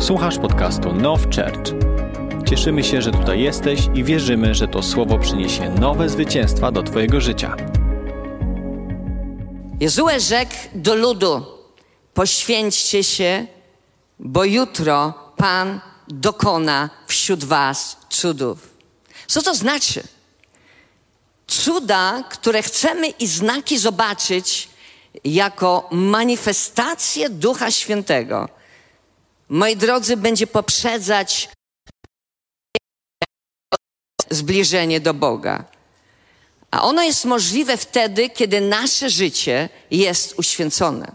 Słuchasz podcastu Now Church. Cieszymy się, że tutaj jesteś i wierzymy, że to słowo przyniesie nowe zwycięstwa do Twojego życia. Jezue rzekł do ludu: Poświęćcie się, bo jutro Pan dokona wśród Was cudów. Co to znaczy? Cuda, które chcemy i znaki zobaczyć jako manifestację Ducha Świętego moi drodzy, będzie poprzedzać zbliżenie do Boga. A ono jest możliwe wtedy, kiedy nasze życie jest uświęcone.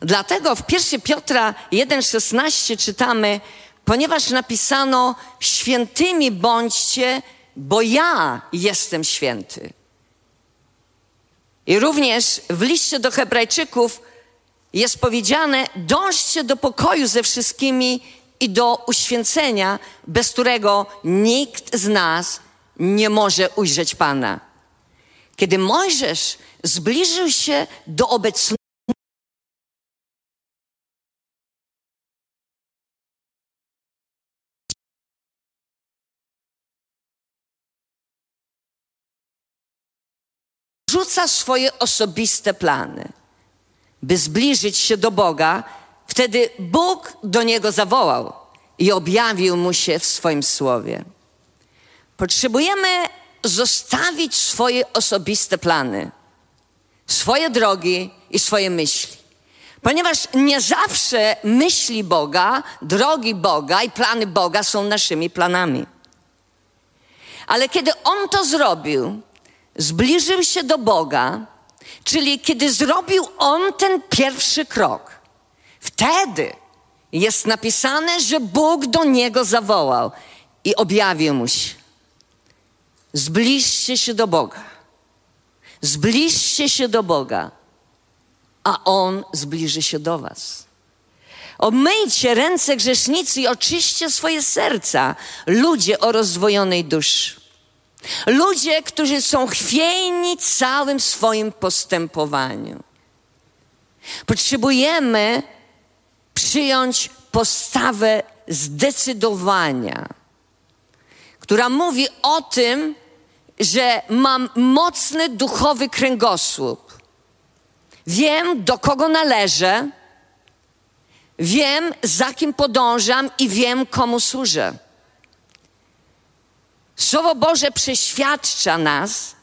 Dlatego w 1 Piotra 1,16 czytamy, ponieważ napisano świętymi bądźcie, bo ja jestem święty. I również w liście do Hebrajczyków jest powiedziane: dążcie do pokoju ze wszystkimi i do uświęcenia, bez którego nikt z nas nie może ujrzeć Pana. Kiedy Mojżesz zbliżył się do obecności, rzuca swoje osobiste plany by zbliżyć się do Boga, wtedy Bóg do niego zawołał i objawił mu się w swoim słowie. Potrzebujemy zostawić swoje osobiste plany, swoje drogi i swoje myśli. Ponieważ nie zawsze myśli Boga, drogi Boga i plany Boga są naszymi planami. Ale kiedy On to zrobił, zbliżył się do Boga, Czyli kiedy zrobił on ten pierwszy krok, wtedy jest napisane, że Bóg do niego zawołał i objawił mu się. Zbliżcie się do Boga. Zbliżcie się do Boga, a On zbliży się do Was. Omyjcie ręce grzesznicy i oczyście swoje serca, ludzie o rozwojonej duszy. Ludzie, którzy są chwiejni całym swoim postępowaniu. Potrzebujemy przyjąć postawę zdecydowania, która mówi o tym, że mam mocny duchowy kręgosłup. Wiem, do kogo należę, wiem, za kim podążam i wiem, komu służę. Słowo Boże przeświadcza nas,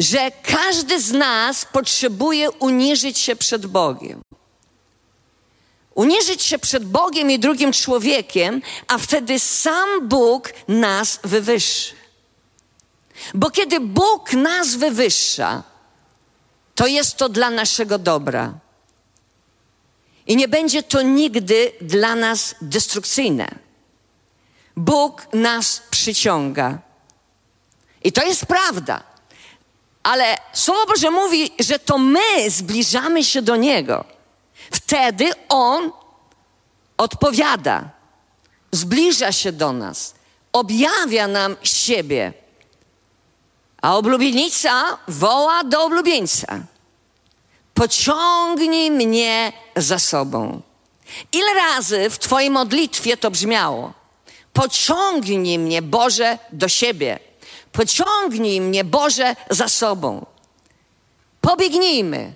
że każdy z nas potrzebuje uniżyć się przed Bogiem. Uniżyć się przed Bogiem i drugim człowiekiem, a wtedy sam Bóg nas wywyższy. Bo kiedy Bóg nas wywyższa, to jest to dla naszego dobra. I nie będzie to nigdy dla nas destrukcyjne. Bóg nas przyciąga. I to jest prawda. Ale Słowo Boże mówi, że to my zbliżamy się do Niego. Wtedy On odpowiada, zbliża się do nas, objawia nam siebie. A oblubienica woła do oblubieńca. Pociągnij mnie za sobą. Ile razy w Twojej modlitwie to brzmiało? Pociągnij mnie, Boże, do siebie. Pociągnij mnie, Boże, za sobą. Pobiegnijmy.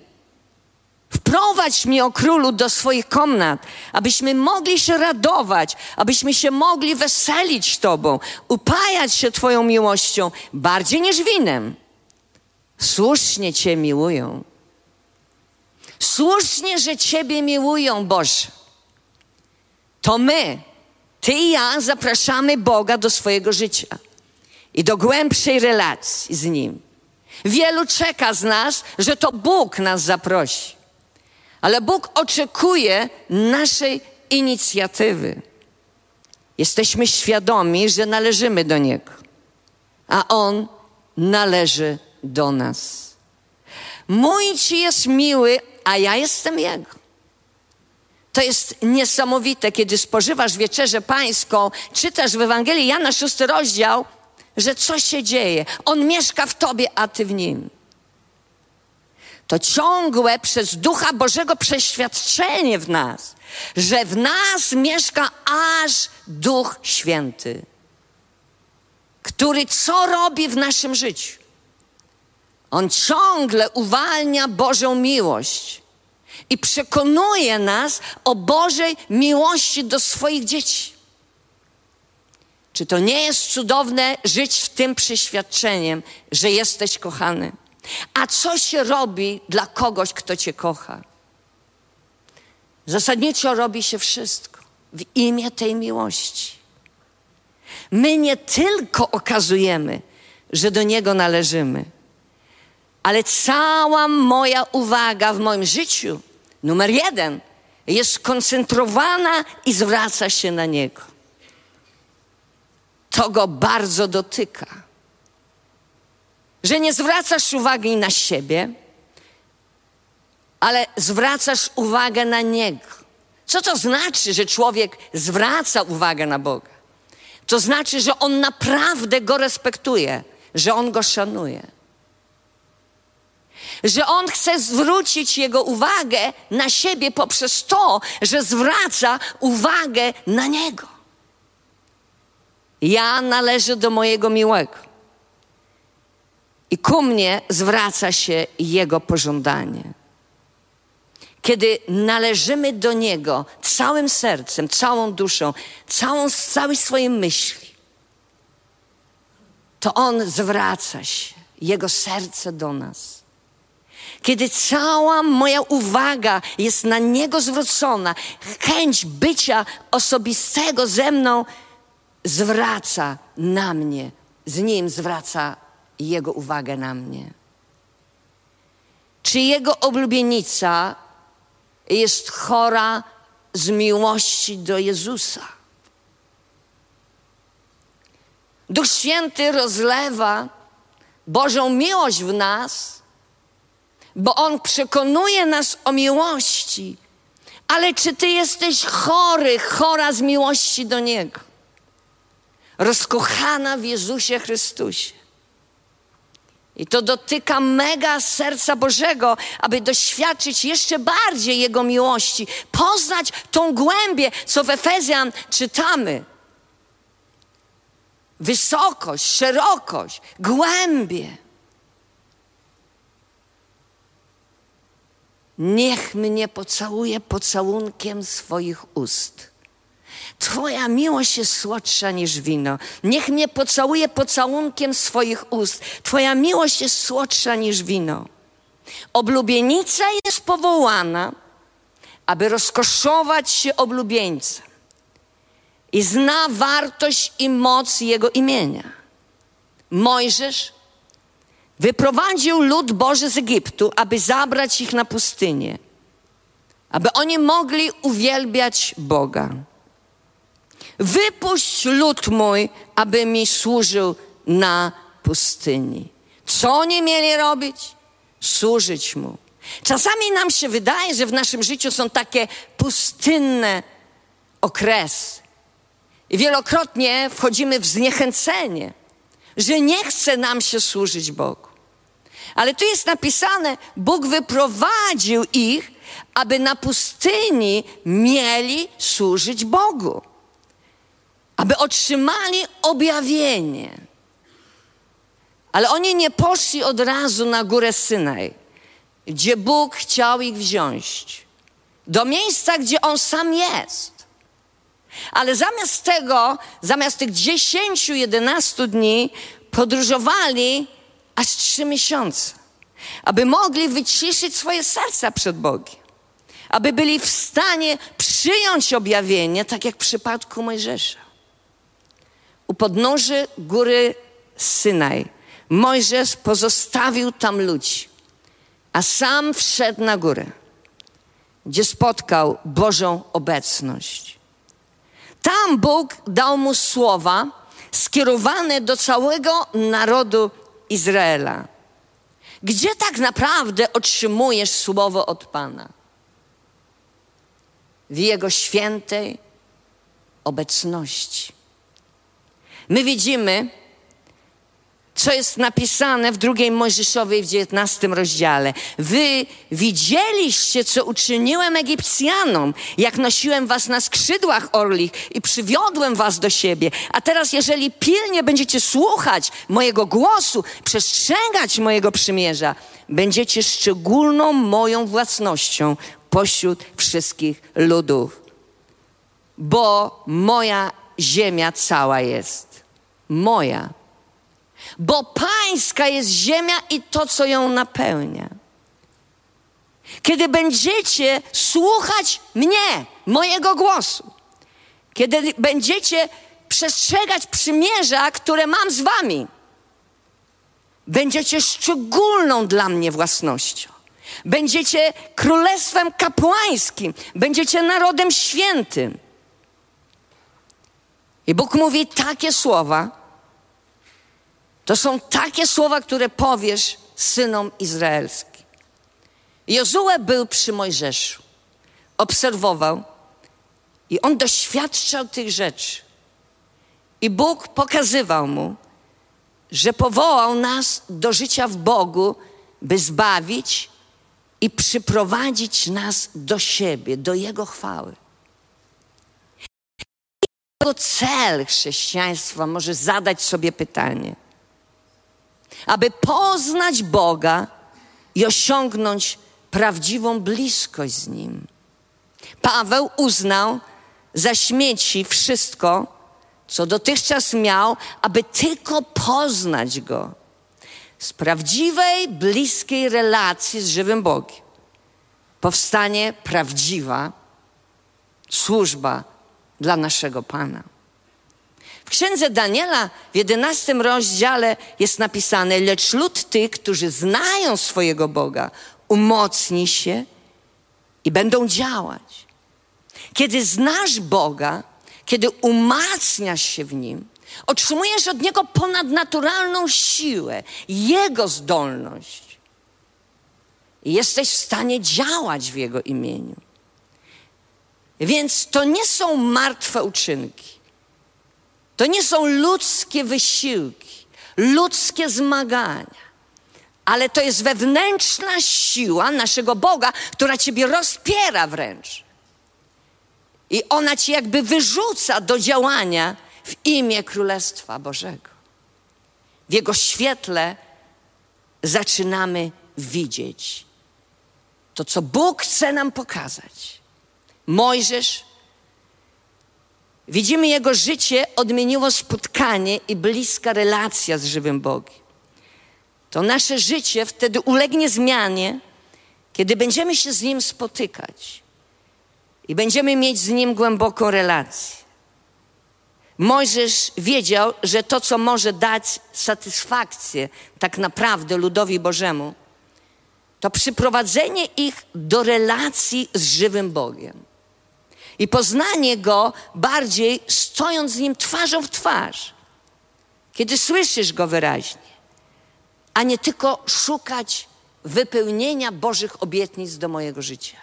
Wprowadź mnie, o królu, do swoich komnat, abyśmy mogli się radować, abyśmy się mogli weselić Tobą, upajać się Twoją miłością bardziej niż winem. Słusznie Cię miłują. Słusznie, że Ciebie miłują, Boże. To my, ty i ja zapraszamy Boga do swojego życia i do głębszej relacji z Nim. Wielu czeka z nas, że to Bóg nas zaprosi, ale Bóg oczekuje naszej inicjatywy. Jesteśmy świadomi, że należymy do Niego, a On należy do nas. Mój Ci jest miły, a ja jestem Jego. To jest niesamowite, kiedy spożywasz wieczerzę pańską, czytasz w Ewangelii Jana szósty rozdział, że coś się dzieje. On mieszka w tobie, a ty w nim. To ciągłe przez Ducha Bożego przeświadczenie w nas, że w nas mieszka aż Duch Święty, który co robi w naszym życiu? On ciągle uwalnia Bożą miłość i przekonuje nas o Bożej miłości do swoich dzieci. Czy to nie jest cudowne żyć w tym przeświadczeniem, że jesteś kochany? A co się robi dla kogoś, kto cię kocha? Zasadniczo robi się wszystko w imię tej miłości. My nie tylko okazujemy, że do Niego należymy, ale cała moja uwaga w moim życiu, numer jeden, jest skoncentrowana i zwraca się na Niego. To Go bardzo dotyka. Że nie zwracasz uwagi na siebie, ale zwracasz uwagę na Niego. Co to znaczy, że człowiek zwraca uwagę na Boga? To znaczy, że on naprawdę go respektuje, że on go szanuje. Że on chce zwrócić jego uwagę na siebie poprzez to, że zwraca uwagę na niego. Ja należę do mojego miłego. I ku mnie zwraca się jego pożądanie. Kiedy należymy do Niego całym sercem, całą duszą, całą, całej swojej myśli, to On zwraca się, Jego serce do nas. Kiedy cała moja uwaga jest na Niego zwrócona, chęć bycia osobistego ze mną zwraca na mnie, z Nim zwraca Jego uwagę na mnie. Czy Jego oblubienica jest chora z miłości do Jezusa. Duch Święty rozlewa Bożą miłość w nas, bo On przekonuje nas o miłości. Ale czy Ty jesteś chory, chora z miłości do Niego? Rozkochana w Jezusie Chrystusie. I to dotyka mega serca Bożego, aby doświadczyć jeszcze bardziej Jego miłości, poznać tą głębię, co w Efezjan czytamy. Wysokość, szerokość, głębie. Niech mnie pocałuje pocałunkiem swoich ust Twoja miłość jest słodsza niż wino. Niech mnie pocałuje pocałunkiem swoich ust. Twoja miłość jest słodsza niż wino. Oblubienica jest powołana, aby rozkoszować się oblubieńcem i zna wartość i moc Jego imienia. Mojżesz wyprowadził lud Boży z Egiptu, aby zabrać ich na pustynię, aby oni mogli uwielbiać Boga. Wypuść lud mój, aby mi służył na pustyni. Co oni mieli robić? Służyć mu. Czasami nam się wydaje, że w naszym życiu są takie pustynne okresy. I wielokrotnie wchodzimy w zniechęcenie, że nie chce nam się służyć Bogu. Ale tu jest napisane, Bóg wyprowadził ich, aby na pustyni mieli służyć Bogu aby otrzymali objawienie. Ale oni nie poszli od razu na górę Synaj, gdzie Bóg chciał ich wziąć, do miejsca, gdzie On sam jest. Ale zamiast tego, zamiast tych dziesięciu, jedenastu dni, podróżowali aż trzy miesiące, aby mogli wyciszyć swoje serca przed Bogiem, aby byli w stanie przyjąć objawienie, tak jak w przypadku Mojżesza u podnóży góry Synaj. Mojżesz pozostawił tam ludzi, a sam wszedł na górę, gdzie spotkał Bożą obecność. Tam Bóg dał mu słowa skierowane do całego narodu Izraela. Gdzie tak naprawdę otrzymujesz słowo od Pana? W Jego świętej obecności. My widzimy co jest napisane w drugiej Mojżeszowej w dziewiętnastym rozdziale. Wy widzieliście, co uczyniłem Egipcjanom, jak nosiłem was na skrzydłach orlich i przywiodłem was do siebie. A teraz, jeżeli pilnie będziecie słuchać mojego głosu, przestrzegać mojego przymierza, będziecie szczególną moją własnością pośród wszystkich ludów. Bo moja ziemia cała jest. Moja bo pańska jest ziemia i to, co ją napełnia. Kiedy będziecie słuchać mnie, mojego głosu, kiedy będziecie przestrzegać przymierza, które mam z wami, będziecie szczególną dla mnie własnością. Będziecie królestwem kapłańskim, będziecie narodem świętym. I Bóg mówi takie słowa, to są takie słowa, które powiesz synom izraelskim. Jozue był przy Mojżeszu, obserwował i on doświadczał tych rzeczy. I Bóg pokazywał mu, że powołał nas do życia w Bogu, by zbawić i przyprowadzić nas do siebie, do Jego chwały. Jego cel chrześcijaństwa może zadać sobie pytanie – aby poznać Boga i osiągnąć prawdziwą bliskość z Nim. Paweł uznał za śmieci wszystko, co dotychczas miał, aby tylko poznać Go. Z prawdziwej, bliskiej relacji z żywym Bogiem powstanie prawdziwa służba dla naszego Pana. W księdze Daniela w jedenastym rozdziale jest napisane: Lecz lud tych, którzy znają swojego Boga, umocni się i będą działać. Kiedy znasz Boga, kiedy umacniasz się w nim, otrzymujesz od niego ponadnaturalną siłę, jego zdolność. I jesteś w stanie działać w jego imieniu. Więc to nie są martwe uczynki. To nie są ludzkie wysiłki, ludzkie zmagania, ale to jest wewnętrzna siła naszego Boga, która Ciebie rozpiera wręcz. I ona Cię jakby wyrzuca do działania w imię Królestwa Bożego. W Jego świetle zaczynamy widzieć to, co Bóg chce nam pokazać. Mojżesz Widzimy jego życie odmieniło spotkanie i bliska relacja z żywym Bogiem. To nasze życie wtedy ulegnie zmianie, kiedy będziemy się z Nim spotykać i będziemy mieć z Nim głęboką relację. Mojżesz wiedział, że to, co może dać satysfakcję tak naprawdę ludowi Bożemu, to przyprowadzenie ich do relacji z żywym Bogiem i poznanie Go bardziej stojąc z Nim twarzą w twarz, kiedy słyszysz Go wyraźnie, a nie tylko szukać wypełnienia Bożych obietnic do mojego życia.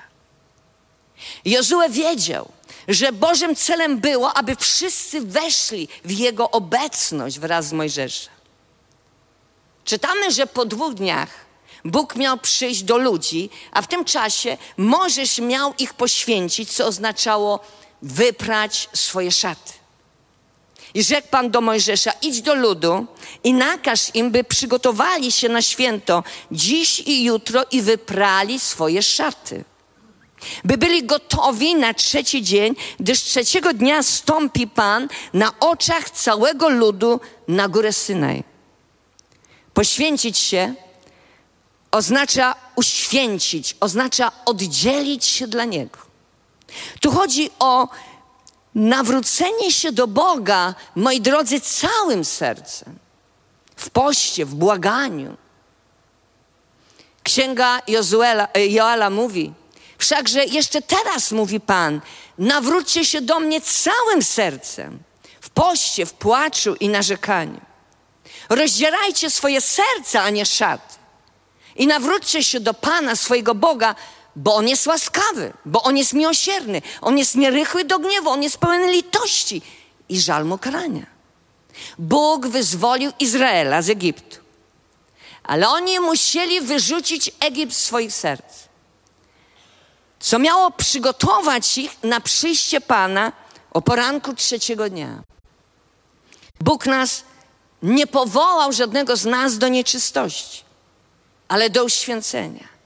Jozue wiedział, że Bożym celem było, aby wszyscy weszli w Jego obecność wraz z Mojżeszem. Czytamy, że po dwóch dniach Bóg miał przyjść do ludzi, a w tym czasie Możesz miał ich poświęcić, co oznaczało wyprać swoje szaty. I rzekł Pan do Mojżesza: idź do ludu i nakaż im, by przygotowali się na święto dziś i jutro i wyprali swoje szaty. By byli gotowi na trzeci dzień, gdyż trzeciego dnia stąpi Pan na oczach całego ludu na górę Synaj. Poświęcić się oznacza uświęcić, oznacza oddzielić się dla Niego. Tu chodzi o nawrócenie się do Boga, moi drodzy, całym sercem. W poście, w błaganiu. Księga Jozuela, e, Joala mówi, wszakże jeszcze teraz mówi Pan, nawróćcie się do mnie całym sercem, w poście, w płaczu i narzekaniu. Rozdzierajcie swoje serca, a nie szaty. I nawróćcie się do Pana, swojego Boga, bo On jest łaskawy, bo On jest miłosierny, On jest nierychły do gniewu, On jest pełen litości i żal mu karania. Bóg wyzwolił Izraela z Egiptu. Ale oni musieli wyrzucić Egipt z swoich serc. Co miało przygotować ich na przyjście Pana o poranku trzeciego dnia. Bóg nas nie powołał żadnego z nas do nieczystości, ale do uświęcenia.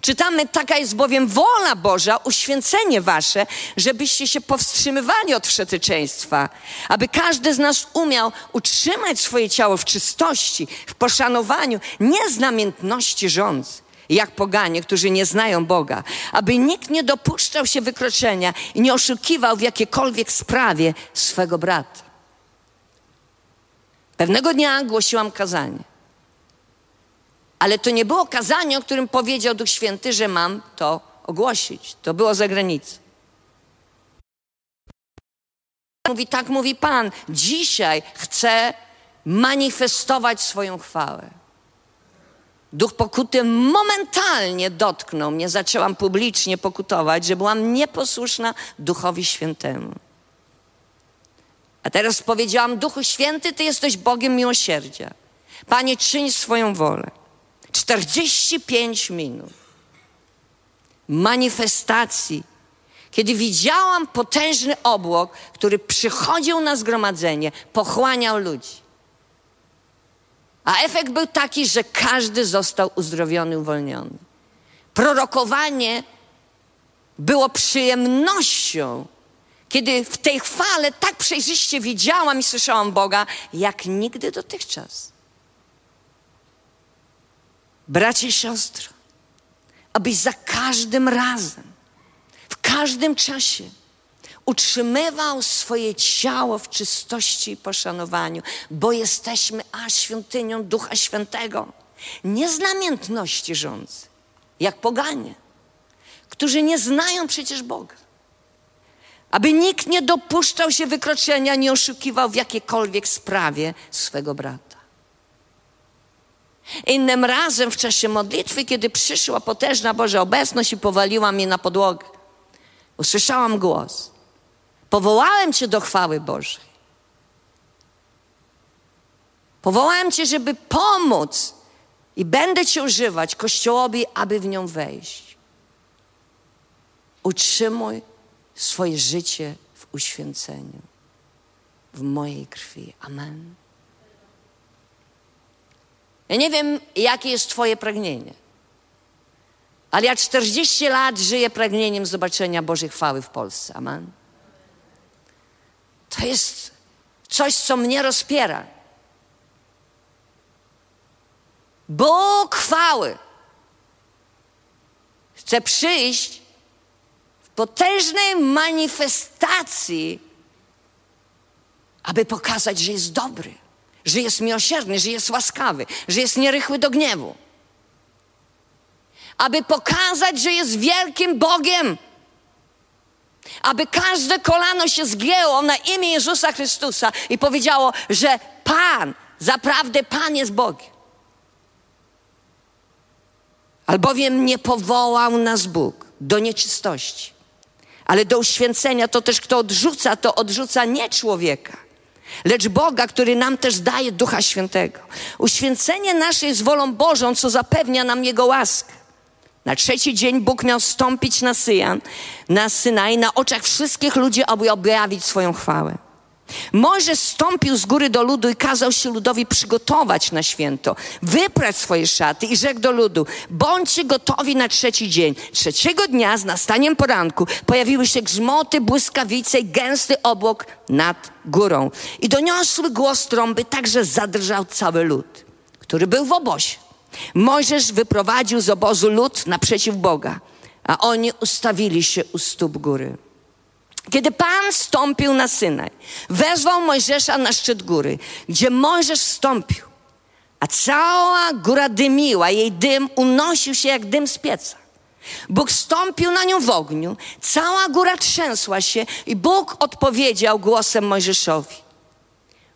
Czytamy, taka jest bowiem wola Boża, uświęcenie wasze, żebyście się powstrzymywali od wszeteczeństwa, aby każdy z nas umiał utrzymać swoje ciało w czystości, w poszanowaniu, nie z namiętności rządz, jak poganie, którzy nie znają Boga, aby nikt nie dopuszczał się wykroczenia i nie oszukiwał w jakiejkolwiek sprawie swego brata. Pewnego dnia głosiłam kazanie. Ale to nie było kazanie, o którym powiedział Duch Święty, że mam to ogłosić. To było za granicą. Mówi, tak mówi Pan, dzisiaj chcę manifestować swoją chwałę. Duch pokuty momentalnie dotknął mnie, zaczęłam publicznie pokutować, że byłam nieposłuszna Duchowi Świętemu. A teraz powiedziałam, Duchu Święty, Ty jesteś Bogiem miłosierdzia. Panie, czyń swoją wolę. 45 minut manifestacji, kiedy widziałam potężny obłok, który przychodził na zgromadzenie, pochłaniał ludzi. A efekt był taki, że każdy został uzdrowiony, uwolniony. Prorokowanie było przyjemnością, kiedy w tej chwale tak przejrzyście widziałam i słyszałam Boga, jak nigdy dotychczas. Bracie i siostry, abyś za każdym razem, w każdym czasie utrzymywał swoje ciało w czystości i poszanowaniu, bo jesteśmy a świątynią Ducha Świętego. Nie z namiętności rządzy, jak poganie, którzy nie znają przecież Boga. Aby nikt nie dopuszczał się wykroczenia, nie oszukiwał w jakiejkolwiek sprawie swego brata. Innym razem w czasie modlitwy, kiedy przyszła potężna Boża obecność i powaliła mnie na podłogę, usłyszałam głos. Powołałem Cię do chwały Bożej. Powołałem Cię, żeby pomóc i będę Cię używać Kościołowi, aby w nią wejść. Utrzymuj swoje życie w uświęceniu, w mojej krwi. Amen. Ja nie wiem, jakie jest Twoje pragnienie, ale ja 40 lat żyję pragnieniem zobaczenia Bożej chwały w Polsce. Amen. To jest coś, co mnie rozpiera. Bóg chwały chce przyjść w potężnej manifestacji, aby pokazać, że jest dobry że jest miłosierny, że jest łaskawy, że jest nierychły do gniewu. Aby pokazać, że jest wielkim Bogiem. Aby każde kolano się zgięło na imię Jezusa Chrystusa i powiedziało, że Pan, zaprawdę Pan jest Bogiem. Albowiem nie powołał nas Bóg do nieczystości, ale do uświęcenia. To też kto odrzuca, to odrzuca nie człowieka, lecz Boga, który nam też daje Ducha Świętego. Uświęcenie nasze jest wolą Bożą, co zapewnia nam Jego łaskę. Na trzeci dzień Bóg miał stąpić na Syjan, na Synaj, na oczach wszystkich ludzi, aby objawić swoją chwałę. Mojżesz stąpił z góry do ludu i kazał się ludowi przygotować na święto, wyprać swoje szaty i rzekł do ludu, bądźcie gotowi na trzeci dzień. Trzeciego dnia z nastaniem poranku pojawiły się grzmoty, błyskawice i gęsty obłok nad górą. I doniosły głos trąby, tak że zadrżał cały lud, który był w obozie. Mojżesz wyprowadził z obozu lud naprzeciw Boga, a oni ustawili się u stóp góry. Kiedy Pan stąpił na Synaj, wezwał Mojżesza na szczyt góry, gdzie Mojżesz wstąpił, a cała góra dymiła, jej dym unosił się jak dym z pieca. Bóg stąpił na nią w ogniu, cała góra trzęsła się i Bóg odpowiedział głosem Mojżeszowi.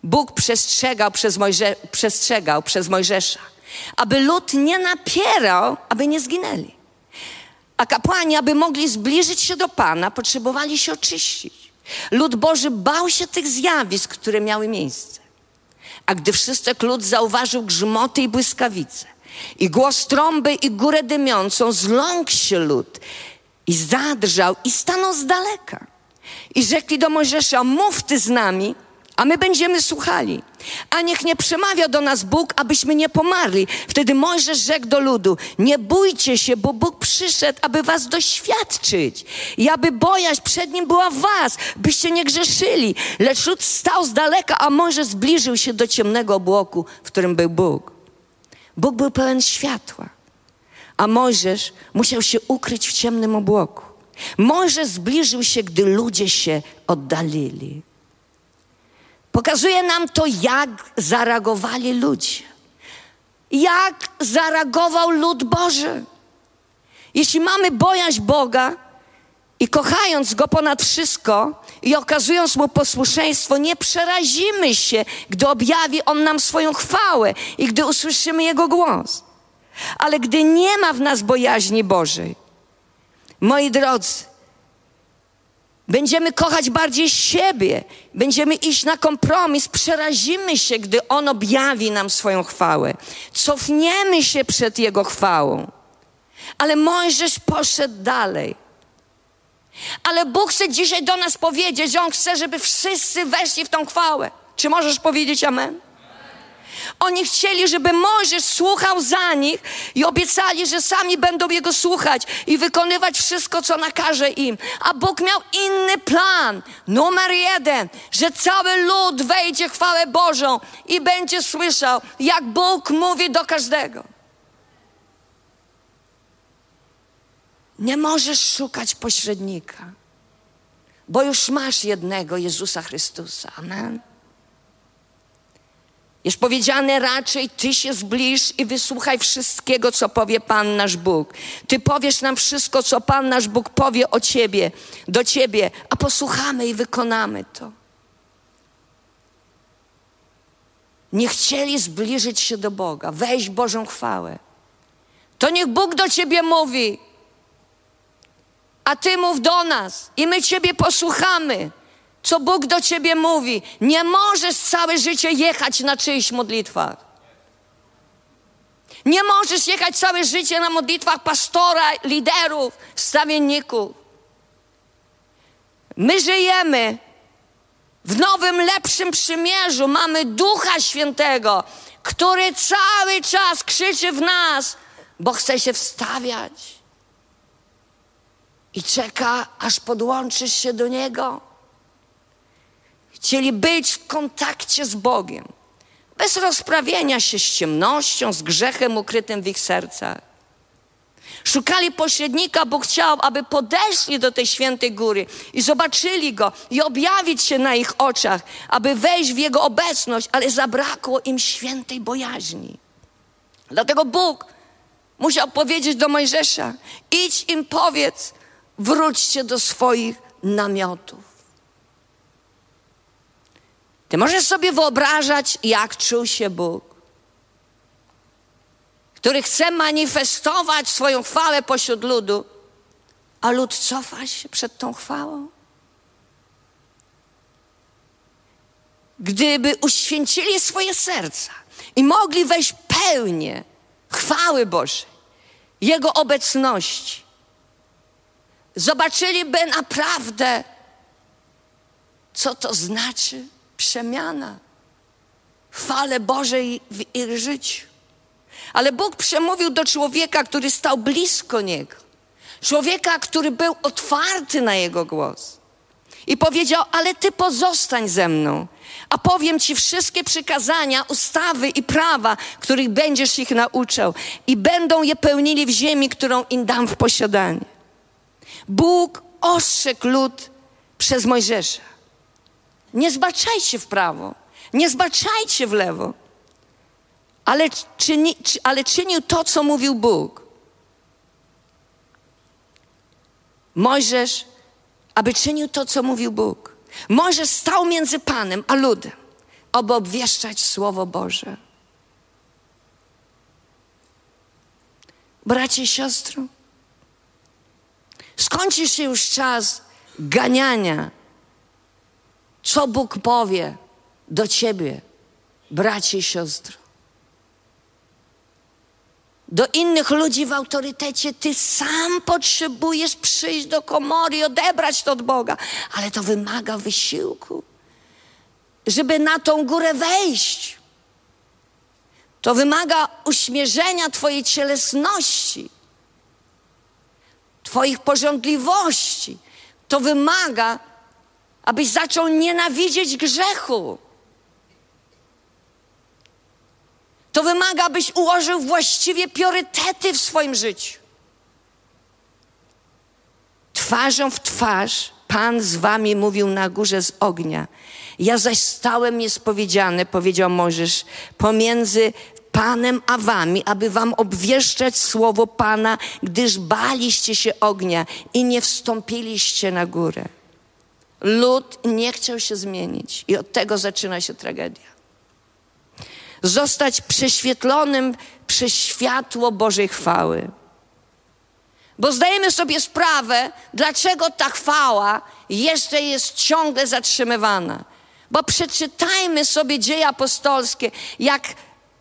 Bóg przestrzegał przez, Mojże, przestrzegał przez Mojżesza, aby lud nie napierał, aby nie zginęli. A kapłani, aby mogli zbliżyć się do Pana, potrzebowali się oczyścić. Lud Boży bał się tych zjawisk, które miały miejsce. A gdy wszystek lud zauważył grzmoty i błyskawice, i głos trąby i górę dymiącą, zląkł się lud i zadrżał i stanął z daleka. I rzekli do Mojżesza, mów ty z nami, a my będziemy słuchali. A niech nie przemawia do nas Bóg, abyśmy nie pomarli. Wtedy Mojżesz rzekł do ludu, nie bójcie się, bo Bóg przyszedł, aby was doświadczyć i aby bojaźń przed Nim była w was, byście nie grzeszyli. Lecz lud stał z daleka, a Mojżesz zbliżył się do ciemnego obłoku, w którym był Bóg. Bóg był pełen światła, a Mojżesz musiał się ukryć w ciemnym obłoku. Mojżesz zbliżył się, gdy ludzie się oddalili. Pokazuje nam to, jak zareagowali ludzie. Jak zareagował lud Boży. Jeśli mamy bojaźń Boga i kochając Go ponad wszystko i okazując Mu posłuszeństwo, nie przerazimy się, gdy objawi On nam swoją chwałę i gdy usłyszymy Jego głos. Ale gdy nie ma w nas bojaźni Bożej, moi drodzy, Będziemy kochać bardziej siebie, będziemy iść na kompromis, przerazimy się, gdy On objawi nam swoją chwałę. Cofniemy się przed Jego chwałą. Ale Mojżesz poszedł dalej. Ale Bóg chce dzisiaj do nas powiedzieć, On chce, żeby wszyscy weszli w tą chwałę. Czy możesz powiedzieć amen? Oni chcieli, żeby Mojżesz słuchał za nich i obiecali, że sami będą Jego słuchać i wykonywać wszystko, co nakaże im. A Bóg miał inny plan. Numer jeden, że cały lud wejdzie chwałę Bożą i będzie słyszał, jak Bóg mówi do każdego. Nie możesz szukać pośrednika, bo już masz jednego Jezusa Chrystusa. Amen. Jest powiedziane raczej, Ty się zbliż i wysłuchaj wszystkiego, co powie Pan nasz Bóg. Ty powiesz nam wszystko, co Pan nasz Bóg powie o Ciebie, do Ciebie, a posłuchamy i wykonamy to. Nie chcieli zbliżyć się do Boga, wejść Bożą chwałę. To niech Bóg do Ciebie mówi, a Ty mów do nas i my Ciebie posłuchamy co Bóg do ciebie mówi. Nie możesz całe życie jechać na czyichś modlitwach. Nie możesz jechać całe życie na modlitwach pastora, liderów, stawienników. My żyjemy w nowym, lepszym przymierzu. Mamy Ducha Świętego, który cały czas krzyczy w nas, bo chce się wstawiać. I czeka, aż podłączysz się do Niego. Chcieli być w kontakcie z Bogiem, bez rozprawienia się z ciemnością, z grzechem ukrytym w ich sercach. Szukali pośrednika, bo chciał, aby podeszli do tej świętej góry i zobaczyli go i objawić się na ich oczach, aby wejść w jego obecność, ale zabrakło im świętej bojaźni. Dlatego Bóg musiał powiedzieć do Mojżesza: idź im powiedz, wróćcie do swoich namiotów. Ty możesz sobie wyobrażać, jak czuł się Bóg, który chce manifestować swoją chwałę pośród ludu, a lud cofa się przed tą chwałą? Gdyby uświęcili swoje serca i mogli wejść pełnie chwały Bożej, Jego obecności, zobaczyliby naprawdę, co to znaczy przemiana, fale Bożej w ich życiu. Ale Bóg przemówił do człowieka, który stał blisko Niego. Człowieka, który był otwarty na Jego głos. I powiedział, ale Ty pozostań ze mną, a powiem Ci wszystkie przykazania, ustawy i prawa, których będziesz ich nauczał i będą je pełnili w ziemi, którą im dam w posiadanie. Bóg ostrzegł lud przez Mojżesza. Nie zbaczajcie w prawo, nie zbaczajcie w lewo. Ale, czyni, ale czynił to, co mówił Bóg. Mojżesz, aby czynił to, co mówił Bóg. Mojżesz stał między Panem a ludem, aby obwieszczać Słowo Boże. Bracie i siostro, skończy się już czas ganiania co Bóg powie do ciebie, Bracie i siostro, do innych ludzi w autorytecie ty sam potrzebujesz przyjść do komory i odebrać to od Boga, ale to wymaga wysiłku, żeby na tą górę wejść. To wymaga uśmierzenia Twojej cielesności, Twoich porządliwości. To wymaga, abyś zaczął nienawidzieć grzechu. To wymaga, abyś ułożył właściwie priorytety w swoim życiu. Twarzą w twarz Pan z wami mówił na górze z ognia. Ja zaś stałem niespowiedziany, powiedział Mojżesz, pomiędzy Panem a wami, aby wam obwieszczać słowo Pana, gdyż baliście się ognia i nie wstąpiliście na górę. Lud nie chciał się zmienić i od tego zaczyna się tragedia. Zostać prześwietlonym przez światło Bożej chwały. Bo zdajemy sobie sprawę, dlaczego ta chwała jeszcze jest ciągle zatrzymywana. Bo przeczytajmy sobie dzieje apostolskie, jak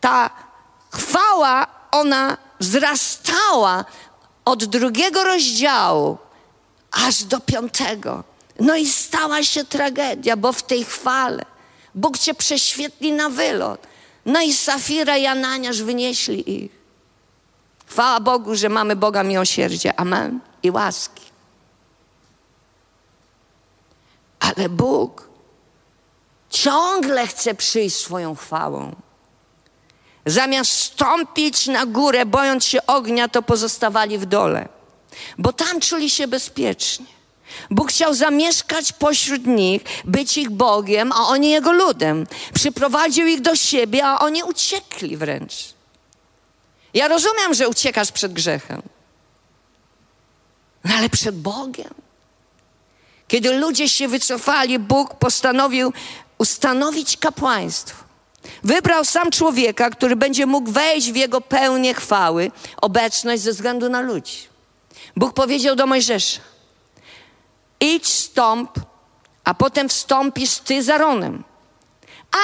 ta chwała, ona wzrastała od drugiego rozdziału aż do piątego. No i stała się tragedia, bo w tej chwale Bóg cię prześwietli na wylot. No i Safira i Ananiasz wynieśli ich. Chwała Bogu, że mamy Boga miłosierdzia. Amen. I łaski. Ale Bóg ciągle chce przyjść swoją chwałą. Zamiast stąpić na górę, bojąc się ognia, to pozostawali w dole, bo tam czuli się bezpiecznie. Bóg chciał zamieszkać pośród nich, być ich Bogiem, a oni Jego ludem. Przyprowadził ich do siebie, a oni uciekli wręcz. Ja rozumiem, że uciekasz przed grzechem, no ale przed Bogiem. Kiedy ludzie się wycofali, Bóg postanowił ustanowić kapłaństwo. Wybrał sam człowieka, który będzie mógł wejść w jego pełnię chwały, obecność ze względu na ludzi. Bóg powiedział do Mojżesza: idź, stąp, a potem wstąpisz ty z Aaronem.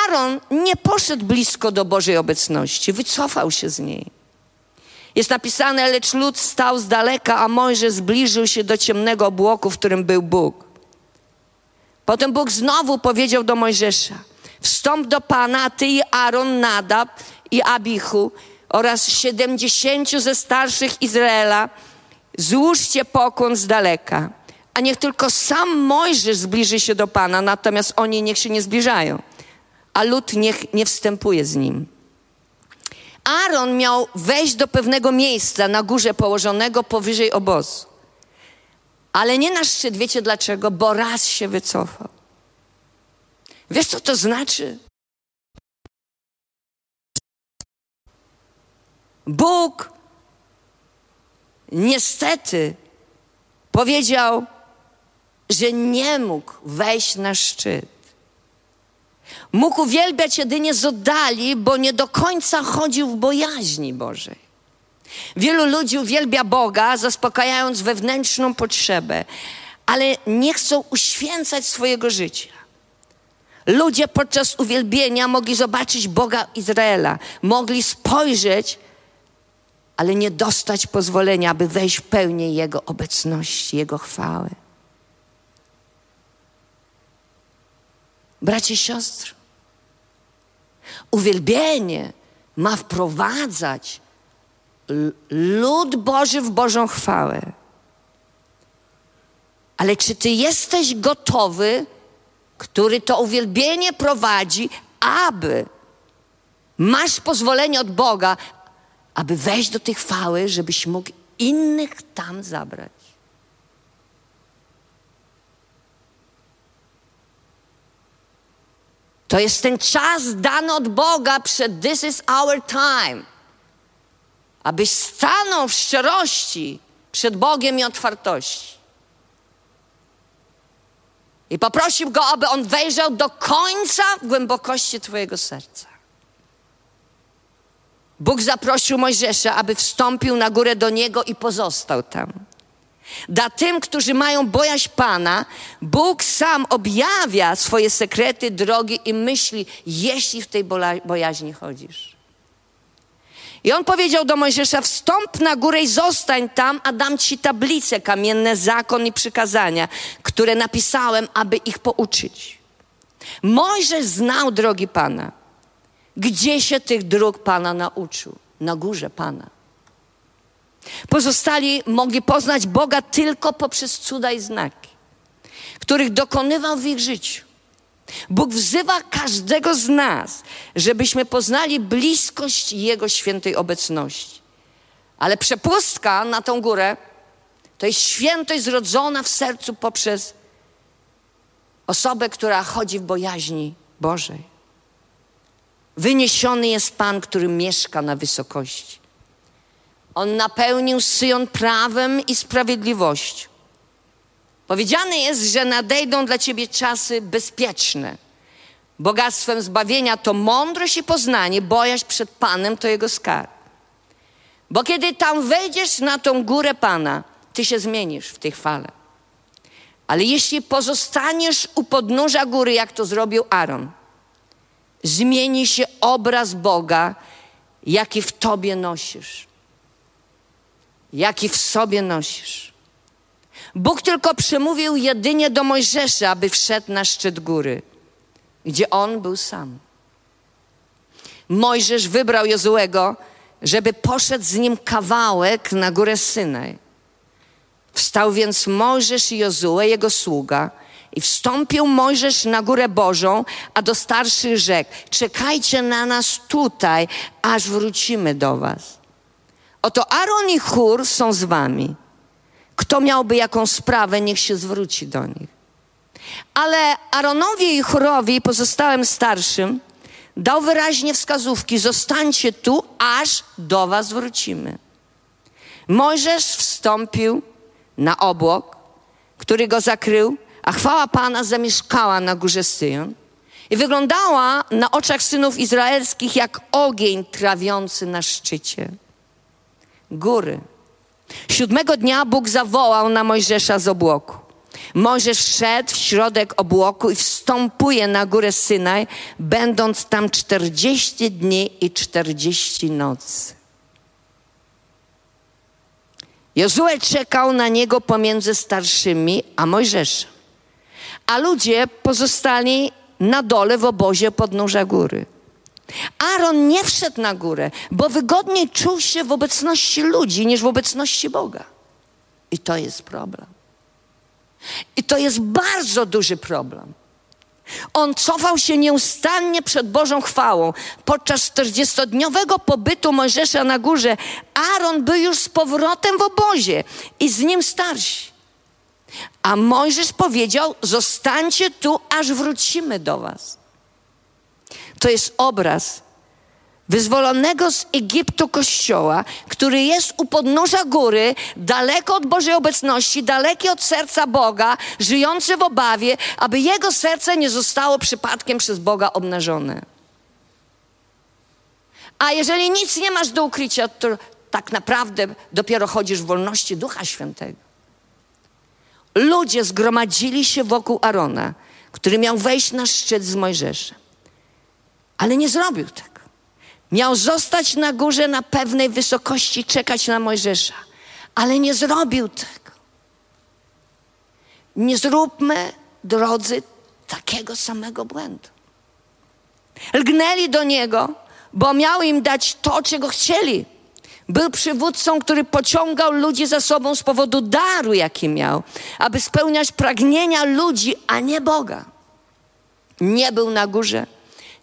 Aaron nie poszedł blisko do Bożej obecności, wycofał się z niej. Jest napisane, lecz lud stał z daleka, a Mojżesz zbliżył się do ciemnego obłoku, w którym był Bóg. Potem Bóg znowu powiedział do Mojżesza, wstąp do Pana, a ty i Aaron, Nadab i Abichu oraz siedemdziesięciu ze starszych Izraela, złóżcie pokłon z daleka a niech tylko sam Mojżesz zbliży się do Pana, natomiast oni niech się nie zbliżają, a lud niech nie wstępuje z nim. Aaron miał wejść do pewnego miejsca na górze położonego powyżej obozu. Ale nie na szczyt. Wiecie dlaczego? Bo raz się wycofał. Wiesz, co to znaczy? Bóg niestety powiedział, że nie mógł wejść na szczyt. Mógł uwielbiać jedynie z oddali, bo nie do końca chodził w bojaźni Bożej. Wielu ludzi uwielbia Boga, zaspokajając wewnętrzną potrzebę, ale nie chcą uświęcać swojego życia. Ludzie podczas uwielbienia mogli zobaczyć Boga Izraela, mogli spojrzeć, ale nie dostać pozwolenia, aby wejść w pełnię Jego obecności, Jego chwały. Bracie i siostry, uwielbienie ma wprowadzać lud Boży w Bożą chwałę. Ale czy ty jesteś gotowy, który to uwielbienie prowadzi, aby masz pozwolenie od Boga, aby wejść do tej chwały, żebyś mógł innych tam zabrać? To jest ten czas dany od Boga przed This is our time. Abyś stanął w szczerości przed Bogiem i otwartości. I poprosił Go, aby On wejrzał do końca w głębokości Twojego serca. Bóg zaprosił Mojżesza, aby wstąpił na górę do Niego i pozostał tam. Dla tym, którzy mają bojaźń Pana, Bóg sam objawia swoje sekrety, drogi i myśli, jeśli w tej bojaźni chodzisz. I on powiedział do Mojżesza: Wstąp na górę i zostań tam, a dam ci tablice kamienne, zakon i przykazania, które napisałem, aby ich pouczyć. Mojżesz znał drogi Pana. Gdzie się tych dróg Pana nauczył? Na górze Pana. Pozostali mogli poznać Boga tylko poprzez cuda i znaki, których dokonywał w ich życiu. Bóg wzywa każdego z nas, żebyśmy poznali bliskość Jego świętej obecności. Ale przepustka na tą górę to jest świętość zrodzona w sercu poprzez osobę, która chodzi w bojaźni Bożej. Wyniesiony jest Pan, który mieszka na wysokości. On napełnił Syjon prawem i sprawiedliwością. Powiedziane jest, że nadejdą dla ciebie czasy bezpieczne. Bogactwem zbawienia to mądrość i poznanie, bojaźń przed Panem to jego skarb. Bo kiedy tam wejdziesz na tą górę Pana, ty się zmienisz w tej chwale. Ale jeśli pozostaniesz u podnóża góry, jak to zrobił Aaron, zmieni się obraz Boga, jaki w tobie nosisz, jaki w sobie nosisz. Bóg tylko przemówił jedynie do Mojżesza, aby wszedł na szczyt góry, gdzie on był sam. Mojżesz wybrał Jozuego, żeby poszedł z nim kawałek na górę Synaj. Wstał więc Mojżesz i Jozue, jego sługa, i wstąpił Mojżesz na górę Bożą, a do starszych rzekł: Czekajcie na nas tutaj, aż wrócimy do was. Oto Aaron i Chór są z wami. Kto miałby jaką sprawę, niech się zwróci do nich. Ale Aaronowi i Chorowi i pozostałym starszym dał wyraźnie wskazówki: zostańcie tu, aż do was wrócimy. Mojżesz wstąpił na obłok, który go zakrył, a chwała Pana zamieszkała na górze Syjon i wyglądała na oczach synów izraelskich jak ogień trawiący na szczycie góry. Siódmego dnia Bóg zawołał na Mojżesza z obłoku. Mojżesz szedł w środek obłoku i wstępuje na górę Synaj, będąc tam czterdzieści dni i czterdzieści nocy. Jozue czekał na niego pomiędzy starszymi a Mojżeszem, a ludzie pozostali na dole w obozie podnóża góry. Aaron nie wszedł na górę, bo wygodniej czuł się w obecności ludzi niż w obecności Boga. I to jest problem. I to jest bardzo duży problem. On cofał się nieustannie przed Bożą chwałą. Podczas 40-dniowego pobytu Mojżesza na górze, Aaron był już z powrotem w obozie i z nim starsi. A Mojżesz powiedział: Zostańcie tu, aż wrócimy do Was. To jest obraz wyzwolonego z Egiptu kościoła, który jest u podnóża góry, daleko od Bożej obecności, daleki od serca Boga, żyjący w obawie, aby jego serce nie zostało przypadkiem przez Boga obnażone. A jeżeli nic nie masz do ukrycia, to tak naprawdę dopiero chodzisz w wolności Ducha Świętego. Ludzie zgromadzili się wokół Arona, który miał wejść na szczyt z Mojżeszem. Ale nie zrobił tego. Miał zostać na górze na pewnej wysokości, czekać na Mojżesza, ale nie zrobił tego. Nie zróbmy, drodzy, takiego samego błędu. Lgnęli do niego, bo miał im dać to, czego chcieli. Był przywódcą, który pociągał ludzi za sobą z powodu daru, jaki miał, aby spełniać pragnienia ludzi, a nie Boga. Nie był na górze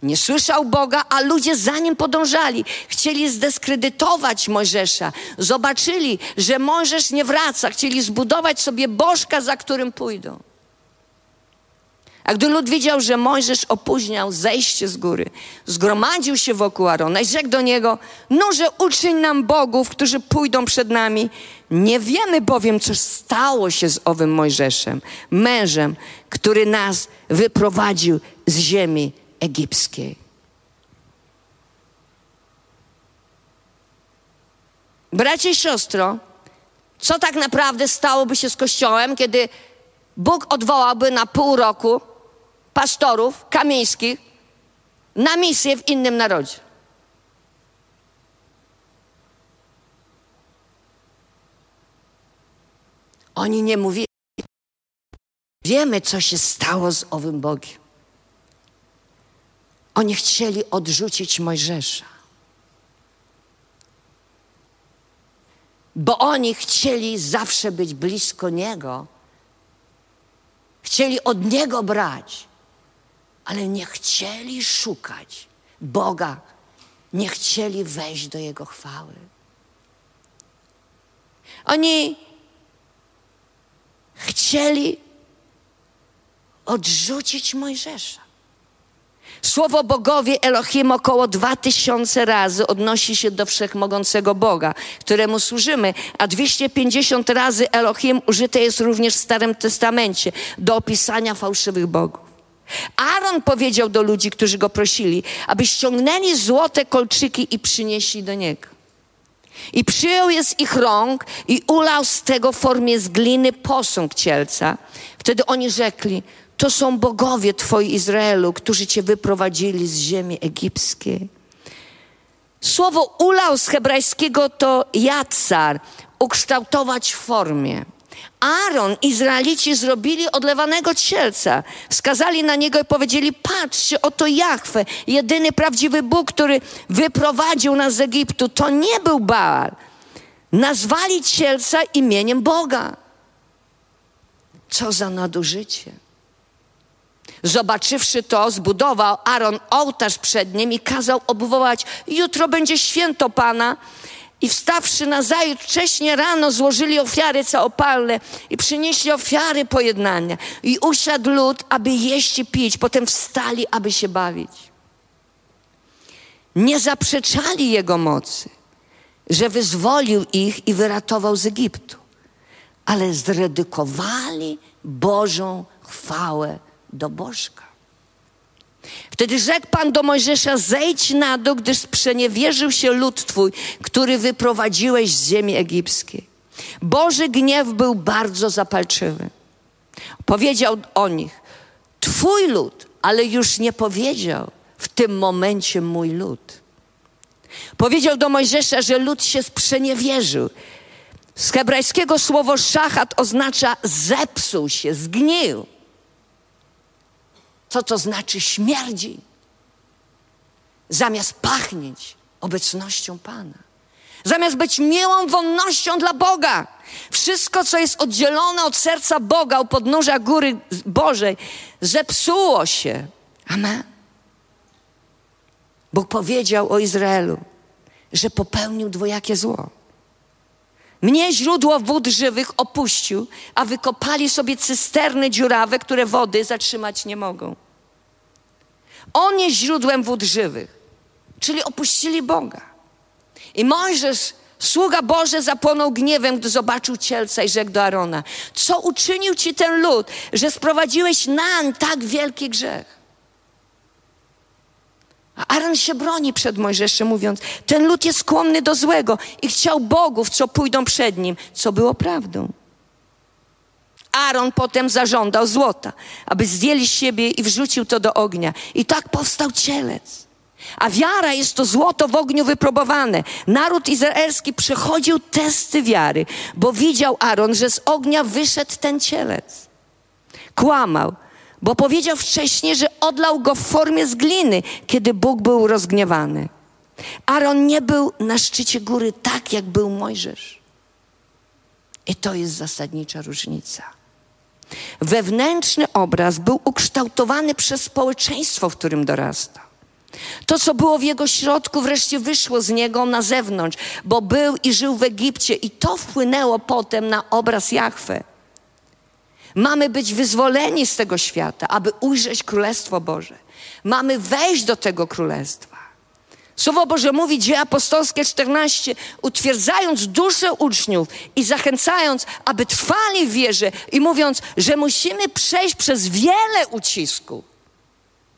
nie słyszał Boga, a ludzie za nim podążali. Chcieli zdyskredytować Mojżesza. Zobaczyli, że Mojżesz nie wraca. Chcieli zbudować sobie bożka, za którym pójdą. A gdy lud widział, że Mojżesz opóźniał zejście z góry, zgromadził się wokół Arona i rzekł do niego, no, że uczyń nam bogów, którzy pójdą przed nami. Nie wiemy bowiem, co stało się z owym Mojżeszem, mężem, który nas wyprowadził z ziemi egipskiej. Bracie i siostro, Co tak naprawdę stałoby się z Kościołem, kiedy Bóg odwołałby na pół roku pastorów kamieńskich na misję w innym narodzie? Oni nie mówili. Wiemy, co się stało z owym Bogiem. Oni chcieli odrzucić Mojżesza. Bo oni chcieli zawsze być blisko Niego. Chcieli od Niego brać, ale nie chcieli szukać Boga. Nie chcieli wejść do Jego chwały. Oni chcieli odrzucić Mojżesza. Słowo bogowie Elohim około dwa tysiące razy odnosi się do wszechmogącego Boga, któremu służymy, a 250 razy Elohim użyte jest również w Starym Testamencie do opisania fałszywych bogów. Aaron powiedział do ludzi, którzy go prosili, aby ściągnęli złote kolczyki i przynieśli do niego. I przyjął je z ich rąk i ulał z tego w formie z gliny posąg cielca. Wtedy oni rzekli, to są bogowie Twoi Izraelu, którzy Cię wyprowadzili z ziemi egipskiej. Słowo ulał z hebrajskiego to jacar, ukształtować w formie. Aaron, Izraelici zrobili odlewanego cielca. Wskazali na niego i powiedzieli, patrzcie, oto Jahwe, jedyny prawdziwy Bóg, który wyprowadził nas z Egiptu. To nie był Baal. Nazwali cielca imieniem Boga. Co za nadużycie. Zobaczywszy to, zbudował Aaron ołtarz przed nim i kazał obwołać: Jutro będzie święto Pana. I wstawszy na zajutrz wcześnie rano złożyli ofiary całopalne i przynieśli ofiary pojednania. I usiadł lud, aby jeść i pić. Potem wstali, aby się bawić. Nie zaprzeczali Jego mocy, że wyzwolił ich i wyratował z Egiptu, ale zredykowali Bożą chwałę do bożka. Wtedy rzekł Pan do Mojżesza: Zejdź na dół, gdyż sprzeniewierzył się lud Twój, który wyprowadziłeś z ziemi egipskiej. Boży gniew był bardzo zapalczywy. Powiedział o nich: Twój lud, ale już nie powiedział w tym momencie mój lud. Powiedział do Mojżesza, że lud się sprzeniewierzył. Z hebrajskiego słowo szachat oznacza zepsuł się, zgnił. Co to znaczy śmierdzi? Zamiast pachnieć obecnością Pana. Zamiast być miłą wonnością dla Boga. Wszystko, co jest oddzielone od serca Boga u podnóża góry Bożej, zepsuło się. Amen. Bóg powiedział o Izraelu, że popełnił dwojakie zło. Mnie źródło wód żywych opuścił, a wykopali sobie cysterny dziurawe, które wody zatrzymać nie mogą. On jest źródłem wód żywych, czyli opuścili Boga. I Mojżesz, sługa Boże, zapłonął gniewem, gdy zobaczył cielca i rzekł do Arona: Co uczynił ci ten lud, że sprowadziłeś nań tak wielki grzech? A Aaron się broni przed Mojżeszem, mówiąc: Ten lud jest skłonny do złego i chciał bogów, co pójdą przed nim, co było prawdą. Aaron potem zażądał złota, aby zdjęli z siebie i wrzucił to do ognia. I tak powstał cielec. A wiara jest to złoto w ogniu wypróbowane. Naród izraelski przechodził testy wiary, bo widział Aaron, że z ognia wyszedł ten cielec. Kłamał, bo powiedział wcześniej, że odlał go w formie z gliny, kiedy Bóg był rozgniewany. Aaron nie był na szczycie góry tak, jak był Mojżesz. I to jest zasadnicza różnica. Wewnętrzny obraz był ukształtowany przez społeczeństwo, w którym dorasta. To, co było w jego środku, wreszcie wyszło z niego na zewnątrz, bo był i żył w Egipcie, i to wpłynęło potem na obraz Jahwe. Mamy być wyzwoleni z tego świata, aby ujrzeć Królestwo Boże. Mamy wejść do tego Królestwa. Słowo Boże mówi, dzieje apostolskie 14, utwierdzając duszę uczniów i zachęcając, aby trwali w wierze i mówiąc, że musimy przejść przez wiele ucisków.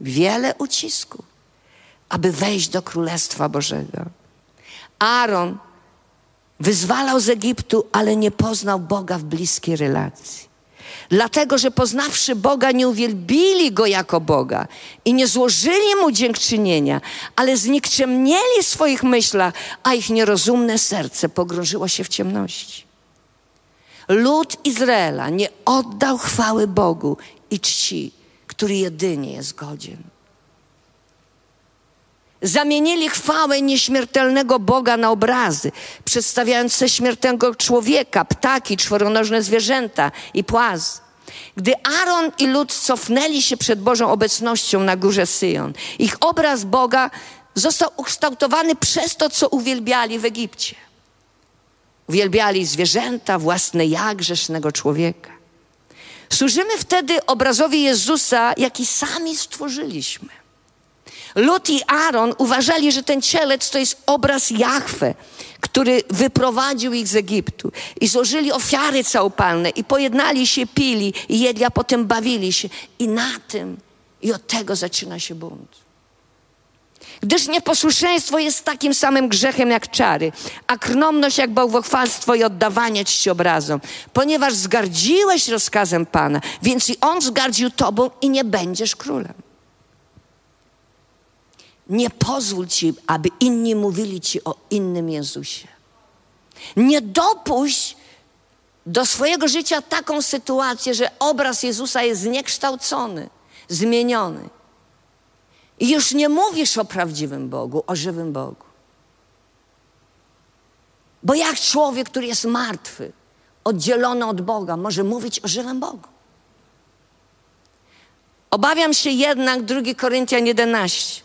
Wiele ucisków, aby wejść do Królestwa Bożego. Aaron Wyzwalał z Egiptu, ale nie poznał Boga w bliskiej relacji. Dlatego, że poznawszy Boga, nie uwielbili Go jako Boga i nie złożyli Mu dziękczynienia, ale znikczemnieli swoich myślach, a ich nierozumne serce pogrążyło się w ciemności. Lud Izraela nie oddał chwały Bogu i czci, który jedynie jest godzien. Zamienili chwałę nieśmiertelnego Boga na obrazy, przedstawiające śmiertelnego człowieka, ptaki, czworonożne zwierzęta i płaz. Gdy Aaron i lud cofnęli się przed Bożą obecnością na górze Syjon, ich obraz Boga został ukształtowany przez to, co uwielbiali w Egipcie. Uwielbiali zwierzęta, własne ja, grzesznego człowieka. Służymy wtedy obrazowi Jezusa, jaki sami stworzyliśmy. Lut i Aaron uważali, że ten cielec to jest obraz Jahwe, który wyprowadził ich z Egiptu. I złożyli ofiary całopalne i pojednali się, pili i jedli, a potem bawili się. I na tym, i od tego zaczyna się bunt. Gdyż nieposłuszeństwo jest takim samym grzechem jak czary, a krnomność jak bałwochwalstwo i oddawanie czci obrazom. Ponieważ zgardziłeś rozkazem Pana, więc i On zgardził Tobą i nie będziesz królem. Nie pozwól Ci, aby inni mówili Ci o innym Jezusie. Nie dopuść do swojego życia taką sytuację, że obraz Jezusa jest zniekształcony, zmieniony. I już nie mówisz o prawdziwym Bogu, o żywym Bogu. Bo jak człowiek, który jest martwy, oddzielony od Boga, może mówić o żywym Bogu? Obawiam się jednak, 2 Koryntian 11,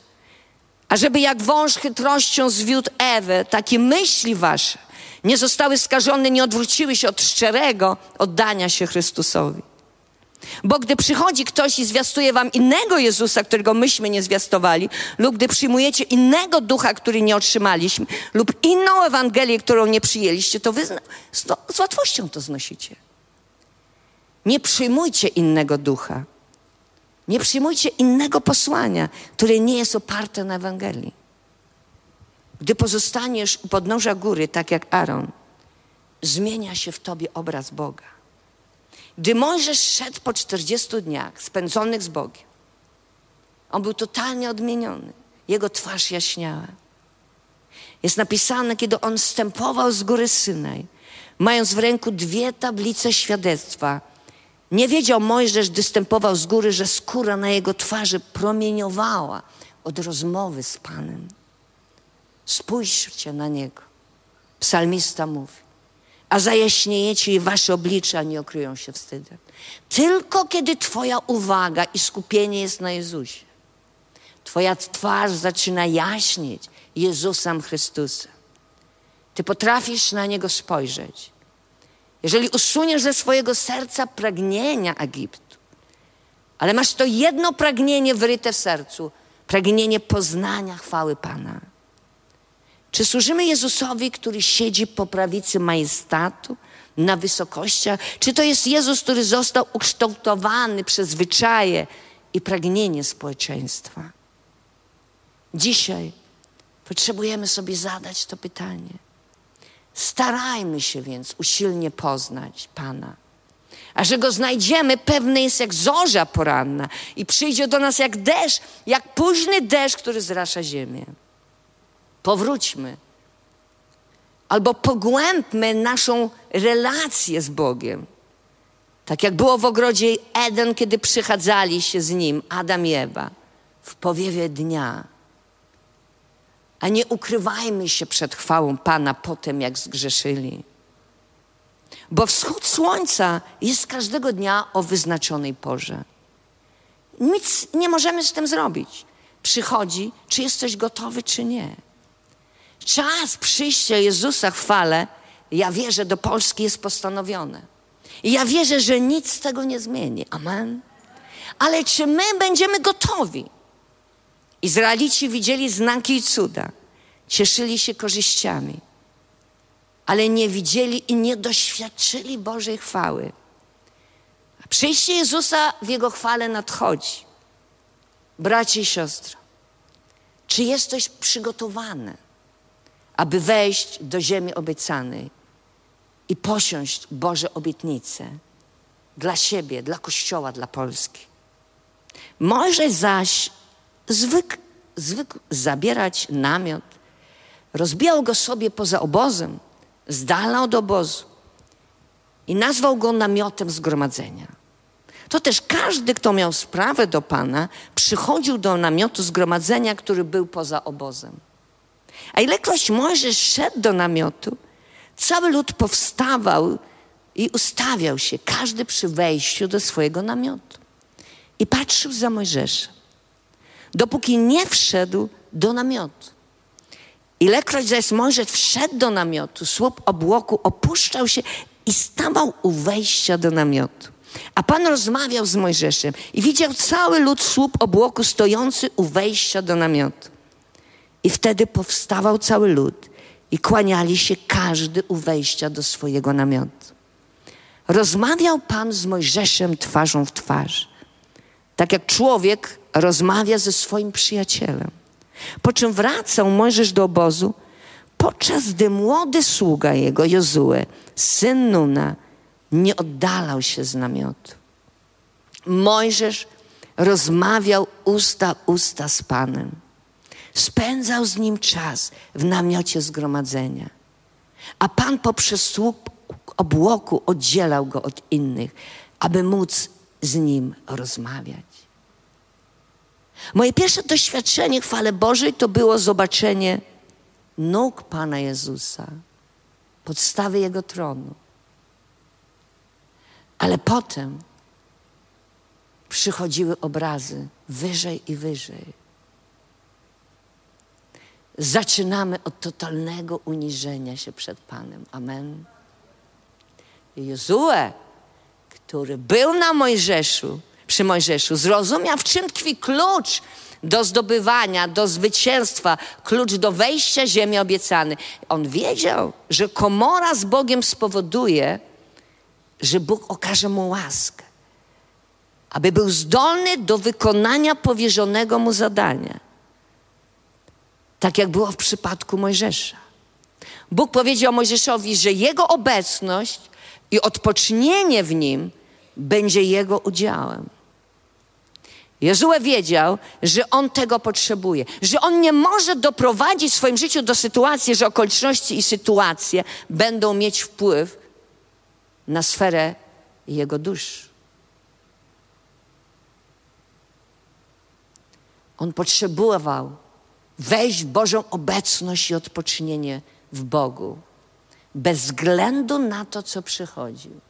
ażeby jak wąż chytrością zwiódł Ewę, takie myśli wasze nie zostały skażone, nie odwróciły się od szczerego oddania się Chrystusowi. Bo gdy przychodzi ktoś i zwiastuje wam innego Jezusa, którego myśmy nie zwiastowali, lub gdy przyjmujecie innego ducha, który nie otrzymaliśmy, lub inną Ewangelię, którą nie przyjęliście, to wy z, z łatwością to znosicie. Nie przyjmujcie innego ducha. Nie przyjmujcie innego posłania, które nie jest oparte na Ewangelii. Gdy pozostaniesz u podnóża góry, tak jak Aaron, zmienia się w tobie obraz Boga. Gdy Mojżesz szedł po 40 dniach spędzonych z Bogiem, on był totalnie odmieniony. Jego twarz jaśniała. Jest napisane, kiedy on stępował z góry Synaj, mając w ręku dwie tablice świadectwa. Nie wiedział Mojżesz, gdy stępował z góry, że skóra na jego twarzy promieniowała od rozmowy z Panem. Spójrzcie na niego. Psalmista mówi a zajaśniejecie i wasze oblicza nie okryją się wstydem. Tylko kiedy Twoja uwaga i skupienie jest na Jezusie, Twoja twarz zaczyna jaśnieć Jezusem Chrystusem. Ty potrafisz na Niego spojrzeć. Jeżeli usuniesz ze swojego serca pragnienia Egiptu, ale masz to jedno pragnienie wyryte w sercu, pragnienie poznania chwały Pana czy służymy Jezusowi, który siedzi po prawicy majestatu, na wysokościach? Czy to jest Jezus, który został ukształtowany przez zwyczaje i pragnienie społeczeństwa? Dzisiaj potrzebujemy sobie zadać to pytanie. Starajmy się więc usilnie poznać Pana. A że Go znajdziemy, pewne jest jak zorza poranna i przyjdzie do nas jak deszcz, jak późny deszcz, który zrasza ziemię. Powróćmy. Albo pogłębmy naszą relację z Bogiem. Tak jak było w ogrodzie Eden, kiedy przychadzali się z nim Adam i Ewa w powiewie dnia. A nie ukrywajmy się przed chwałą Pana potem, jak zgrzeszyli. Bo wschód słońca jest każdego dnia o wyznaczonej porze. Nic nie możemy z tym zrobić. Przychodzi, czy jesteś gotowy, czy nie. Czas przyjścia Jezusa chwale, ja wierzę, do Polski jest postanowione. I ja wierzę, że nic z tego nie zmieni. Amen. Ale czy my będziemy gotowi? Izraelici widzieli znaki i cuda, cieszyli się korzyściami, ale nie widzieli i nie doświadczyli Bożej chwały. A przyjście Jezusa w Jego chwale nadchodzi. Bracie i siostro, czy jesteś przygotowany? aby wejść do ziemi obiecanej i posiąść Boże obietnice dla siebie, dla Kościoła, dla Polski. Mojżesz zaś zwykł, zwykł zabierać namiot, rozbijał go sobie poza obozem, z dala od obozu i nazwał go namiotem zgromadzenia. To też każdy, kto miał sprawę do Pana, przychodził do namiotu zgromadzenia, który był poza obozem. A ilekroć Mojżesz szedł do namiotu, cały lud powstawał i ustawiał się, każdy przy wejściu do swojego namiotu. I patrzył za Mojżeszem, dopóki nie wszedł do namiotu. Ilekroć zaś Mojżesz wszedł do namiotu, słup obłoku opuszczał się i stawał u wejścia do namiotu. A Pan rozmawiał z Mojżeszem i widział cały lud słup obłoku stojący u wejścia do namiotu. I wtedy powstawał cały lud i kłaniali się każdy u wejścia do swojego namiotu. Rozmawiał Pan z Mojżeszem twarzą w twarz, tak jak człowiek rozmawia ze swoim przyjacielem. Po czym wracał Mojżesz do obozu, podczas gdy młody sługa jego, Jozue, syn Nuna, nie oddalał się z namiotu. Mojżesz rozmawiał usta usta z Panem. Spędzał z nim czas w namiocie zgromadzenia. A Pan poprzez słup obłoku oddzielał go od innych, aby móc z nim rozmawiać. Moje pierwsze doświadczenie chwale Bożej to było zobaczenie nóg Pana Jezusa, podstawy Jego tronu. Ale potem przychodziły obrazy wyżej i wyżej. Zaczynamy od totalnego uniżenia się przed Panem. Amen. Jozue, który był na Mojżeszu, przy Mojżeszu, zrozumiał, w czym tkwi klucz do zdobywania, do zwycięstwa, klucz do wejścia ziemi obiecanej. On wiedział, że komora z Bogiem spowoduje, że Bóg okaże mu łaskę, aby był zdolny do wykonania powierzonego mu zadania. Tak jak było w przypadku Mojżesza. Bóg powiedział Mojżeszowi, że jego obecność i odpocznienie w nim będzie jego udziałem. Jezue wiedział, że on tego potrzebuje, że on nie może doprowadzić w swoim życiu do sytuacji, że okoliczności i sytuacje będą mieć wpływ na sferę jego duszy. On potrzebował wejść w Bożą obecność i odpocznienie w Bogu, bez względu na to, co przychodził.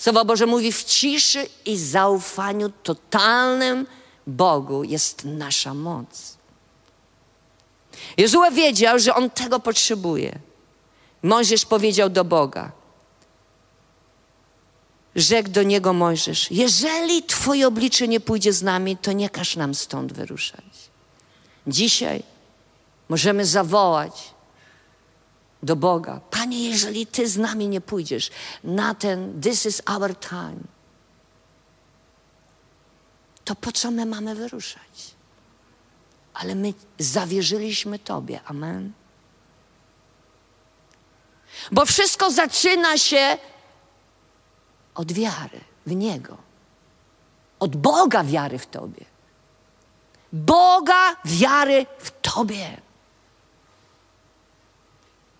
Słowo Boże mówi w ciszy i zaufaniu totalnym Bogu jest nasza moc. Jezue wiedział, że on tego potrzebuje. Mojżesz powiedział do Boga. Rzekł do niego Mojżesz: Jeżeli Twoje oblicze nie pójdzie z nami, to nie każ nam stąd wyruszać. Dzisiaj możemy zawołać do Boga: Panie, jeżeli Ty z nami nie pójdziesz na ten This is our time, to po co my mamy wyruszać? Ale my zawierzyliśmy Tobie. Amen. Bo wszystko zaczyna się od wiary w Niego. Od Boga wiary w Tobie. Boga wiary w Tobie.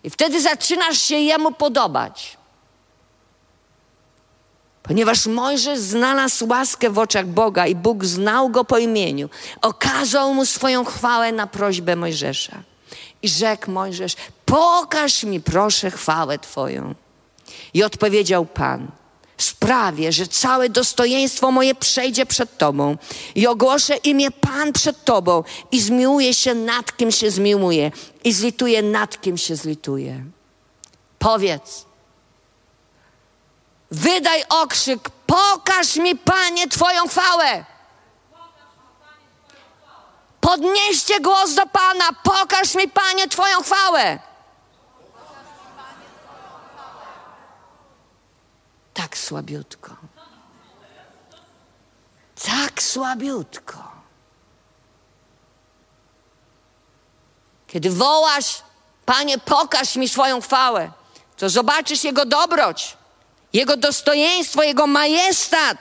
I wtedy zaczynasz się Jemu podobać. Ponieważ Mojżesz znalazł łaskę w oczach Boga i Bóg znał go po imieniu, okazał mu swoją chwałę na prośbę Mojżesza. I rzekł Mojżesz: Pokaż mi, proszę, chwałę Twoją. I odpowiedział Pan: sprawię, że całe dostojeństwo moje przejdzie przed Tobą i ogłoszę imię Pan przed Tobą i zmiłuję się nad kim się zmiłuję i zlituję nad kim się zlituję. Powiedz, wydaj okrzyk, pokaż mi Panie Twoją chwałę. Podnieście głos do Pana, pokaż mi Panie Twoją chwałę. Tak słabiutko. Tak słabiutko. Kiedy wołasz Panie, pokaż mi swoją chwałę, to zobaczysz Jego dobroć, Jego dostojeństwo, Jego majestat.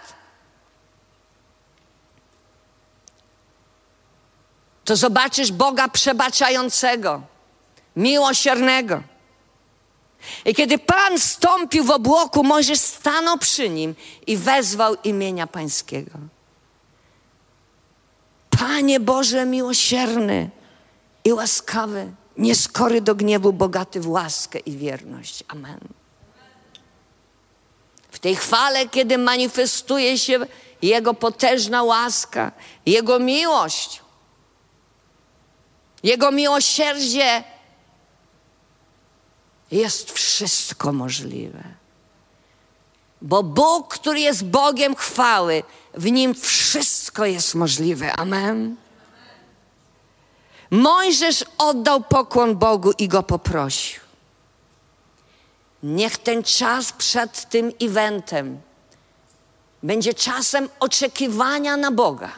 To zobaczysz Boga przebaczającego, miłosiernego. I kiedy Pan stąpił w obłoku, Mojżesz stanął przy nim i wezwał imienia Pańskiego. Panie Boże miłosierny i łaskawy, nieskory do gniewu, bogaty w łaskę i wierność. Amen. W tej chwale, kiedy manifestuje się Jego potężna łaska, Jego miłość, Jego miłosierdzie, jest wszystko możliwe. Bo Bóg, który jest Bogiem chwały, w nim wszystko jest możliwe. Amen. Mojżesz oddał pokłon Bogu i go poprosił. Niech ten czas przed tym eventem będzie czasem oczekiwania na Boga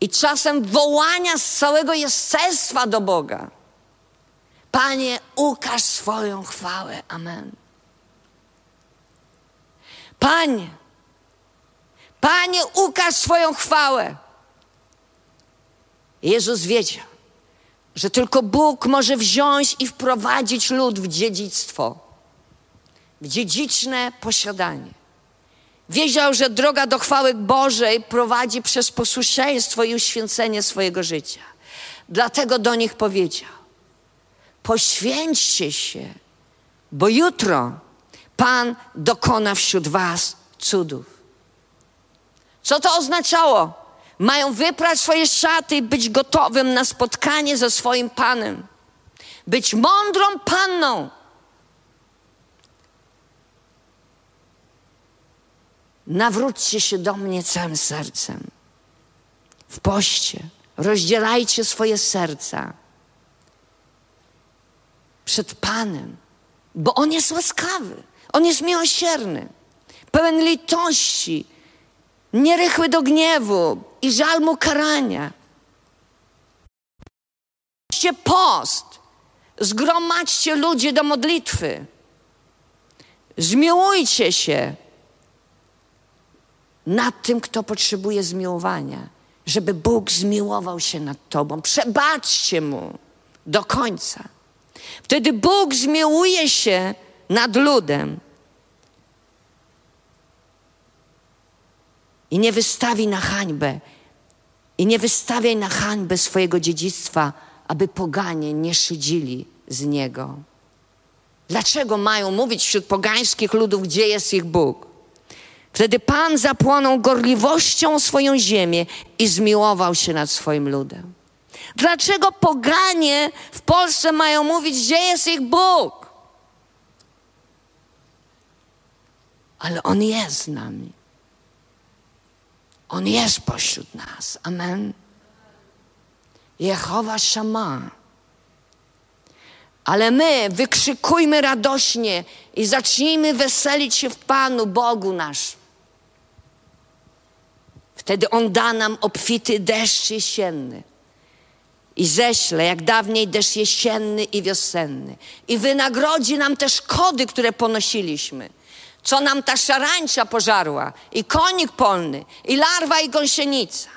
i czasem wołania z całego jestestwa do Boga. Panie, ukaż swoją chwałę. Amen. Panie, Panie, ukaż swoją chwałę. Jezus wiedział, że tylko Bóg może wziąć i wprowadzić lud w dziedzictwo, w dziedziczne posiadanie. Wiedział, że droga do chwały Bożej prowadzi przez posłuszeństwo i uświęcenie swojego życia. Dlatego do nich powiedział: Poświęćcie się, bo jutro Pan dokona wśród Was cudów. Co to oznaczało? Mają wyprać swoje szaty i być gotowym na spotkanie ze swoim Panem. Być mądrą panną. Nawróćcie się do mnie całym sercem. W poście rozdzielajcie swoje serca przed Panem, bo On jest łaskawy, On jest miłosierny, pełen litości, nierychły do gniewu i żalmu karania. post, zgromadźcie ludzi do modlitwy, zmiłujcie się nad tym, kto potrzebuje zmiłowania, żeby Bóg zmiłował się nad Tobą. Przebaczcie Mu do końca. Wtedy Bóg zmiłuje się nad ludem i nie wystawi na hańbę, i nie wystawiaj na hańbę swojego dziedzictwa, aby poganie nie szydzili z niego. Dlaczego mają mówić wśród pogańskich ludów, gdzie jest ich Bóg? Wtedy Pan zapłonął gorliwością swoją ziemię i zmiłował się nad swoim ludem. Dlaczego poganie w Polsce mają mówić, gdzie jest ich Bóg? Ale On jest z nami. On jest pośród nas. Amen. Jehowa Shama. Ale my wykrzykujmy radośnie i zacznijmy weselić się w Panu, Bogu nasz. Wtedy On da nam obfity deszcz jesienny i ześle, jak dawniej deszcz jesienny i wiosenny. I wynagrodzi nam te szkody, które ponosiliśmy. Co nam ta szarańcza pożarła, i konik polny, i larwa, i gąsienica.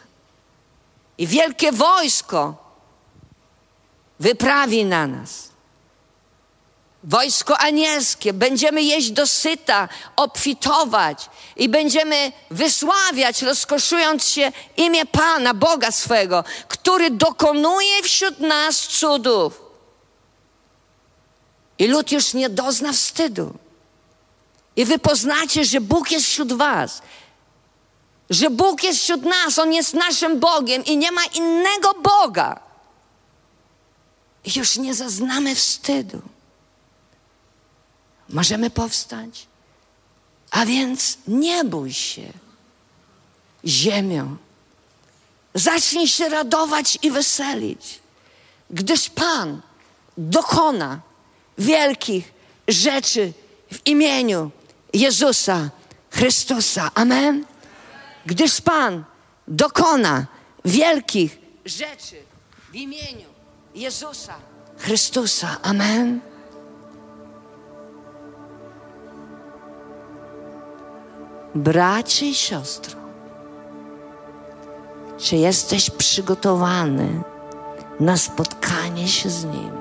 I wielkie wojsko wyprawi na nas. Wojsko anielskie, będziemy jeść dosyta, obfitować i będziemy wysławiać, rozkoszując się imię Pana, Boga swego, który dokonuje wśród nas cudów. I lud już nie dozna wstydu. I wy poznacie, że Bóg jest wśród was. Że Bóg jest wśród nas, On jest naszym Bogiem i nie ma innego Boga. I już nie zaznamy wstydu możemy powstać. A więc nie bój się ziemią. Zacznij się radować i weselić, gdyż Pan dokona wielkich rzeczy w imieniu Jezusa Chrystusa. Amen. Gdyż Pan dokona wielkich rzeczy w imieniu Jezusa Chrystusa. Amen. Bracie i siostro, czy jesteś przygotowany na spotkanie się z Nim?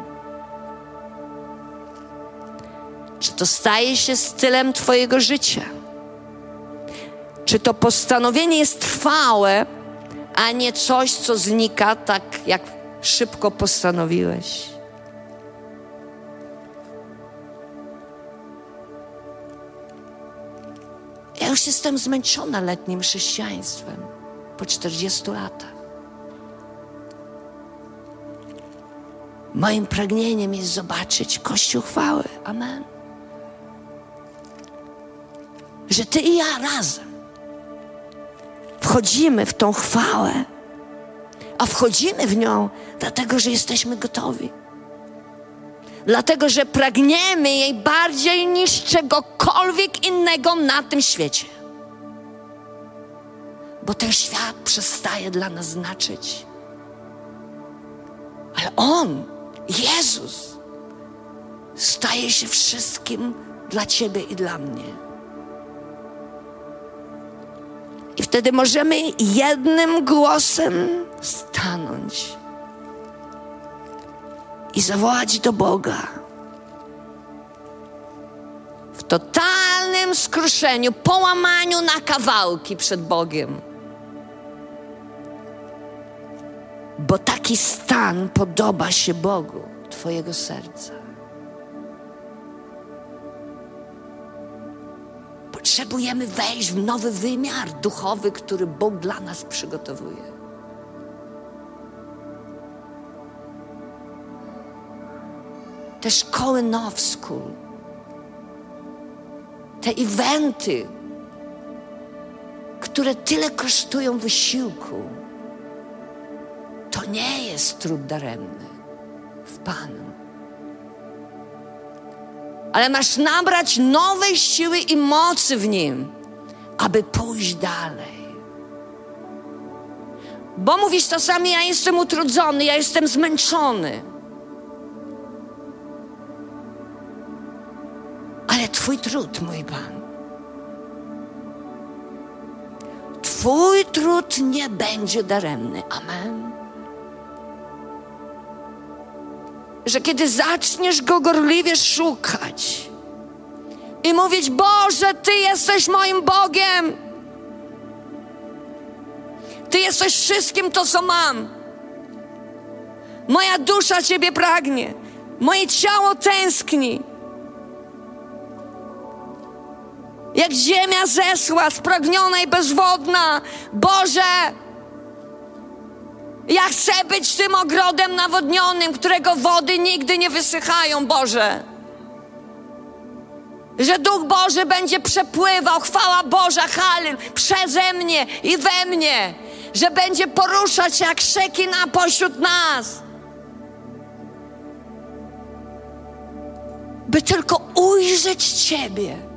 Czy to staje się stylem Twojego życia? Czy to postanowienie jest trwałe, a nie coś, co znika tak, jak szybko postanowiłeś? Ja już jestem zmęczona letnim chrześcijaństwem po 40 latach. Moim pragnieniem jest zobaczyć Kościół chwały. Amen. Że Ty i ja razem wchodzimy w tą chwałę, a wchodzimy w nią dlatego, że jesteśmy gotowi. Dlatego, że pragniemy jej bardziej niż czegokolwiek innego na tym świecie. Bo ten świat przestaje dla nas znaczyć. Ale On, Jezus, staje się wszystkim dla Ciebie i dla mnie. I wtedy możemy jednym głosem stanąć i zawołać do Boga. W totalnym skruszeniu, połamaniu na kawałki przed Bogiem. Bo taki stan podoba się Bogu, Twojego serca. Potrzebujemy wejść w nowy wymiar duchowy, który Bóg dla nas przygotowuje. Te szkoły Now School, te eventy, które tyle kosztują wysiłku, to nie jest trud daremny w Panu. Ale masz nabrać nowej siły i mocy w Nim, aby pójść dalej. Bo mówisz czasami, ja jestem utrudzony, ja jestem zmęczony. Ale Twój trud, mój Pan. Twój trud nie będzie daremny. Amen. Że kiedy zaczniesz go gorliwie szukać i mówić: Boże, Ty jesteś moim Bogiem. Ty jesteś wszystkim to, co mam. Moja dusza Ciebie pragnie, moje ciało tęskni. Jak ziemia zesła, spragniona i bezwodna. Boże, ja chcę być tym ogrodem nawodnionym, którego wody nigdy nie wysychają, Boże. Że Duch Boży będzie przepływał, chwała Boża, Halil, przeze mnie i we mnie. Że będzie poruszać się jak szekina pośród nas. By tylko ujrzeć Ciebie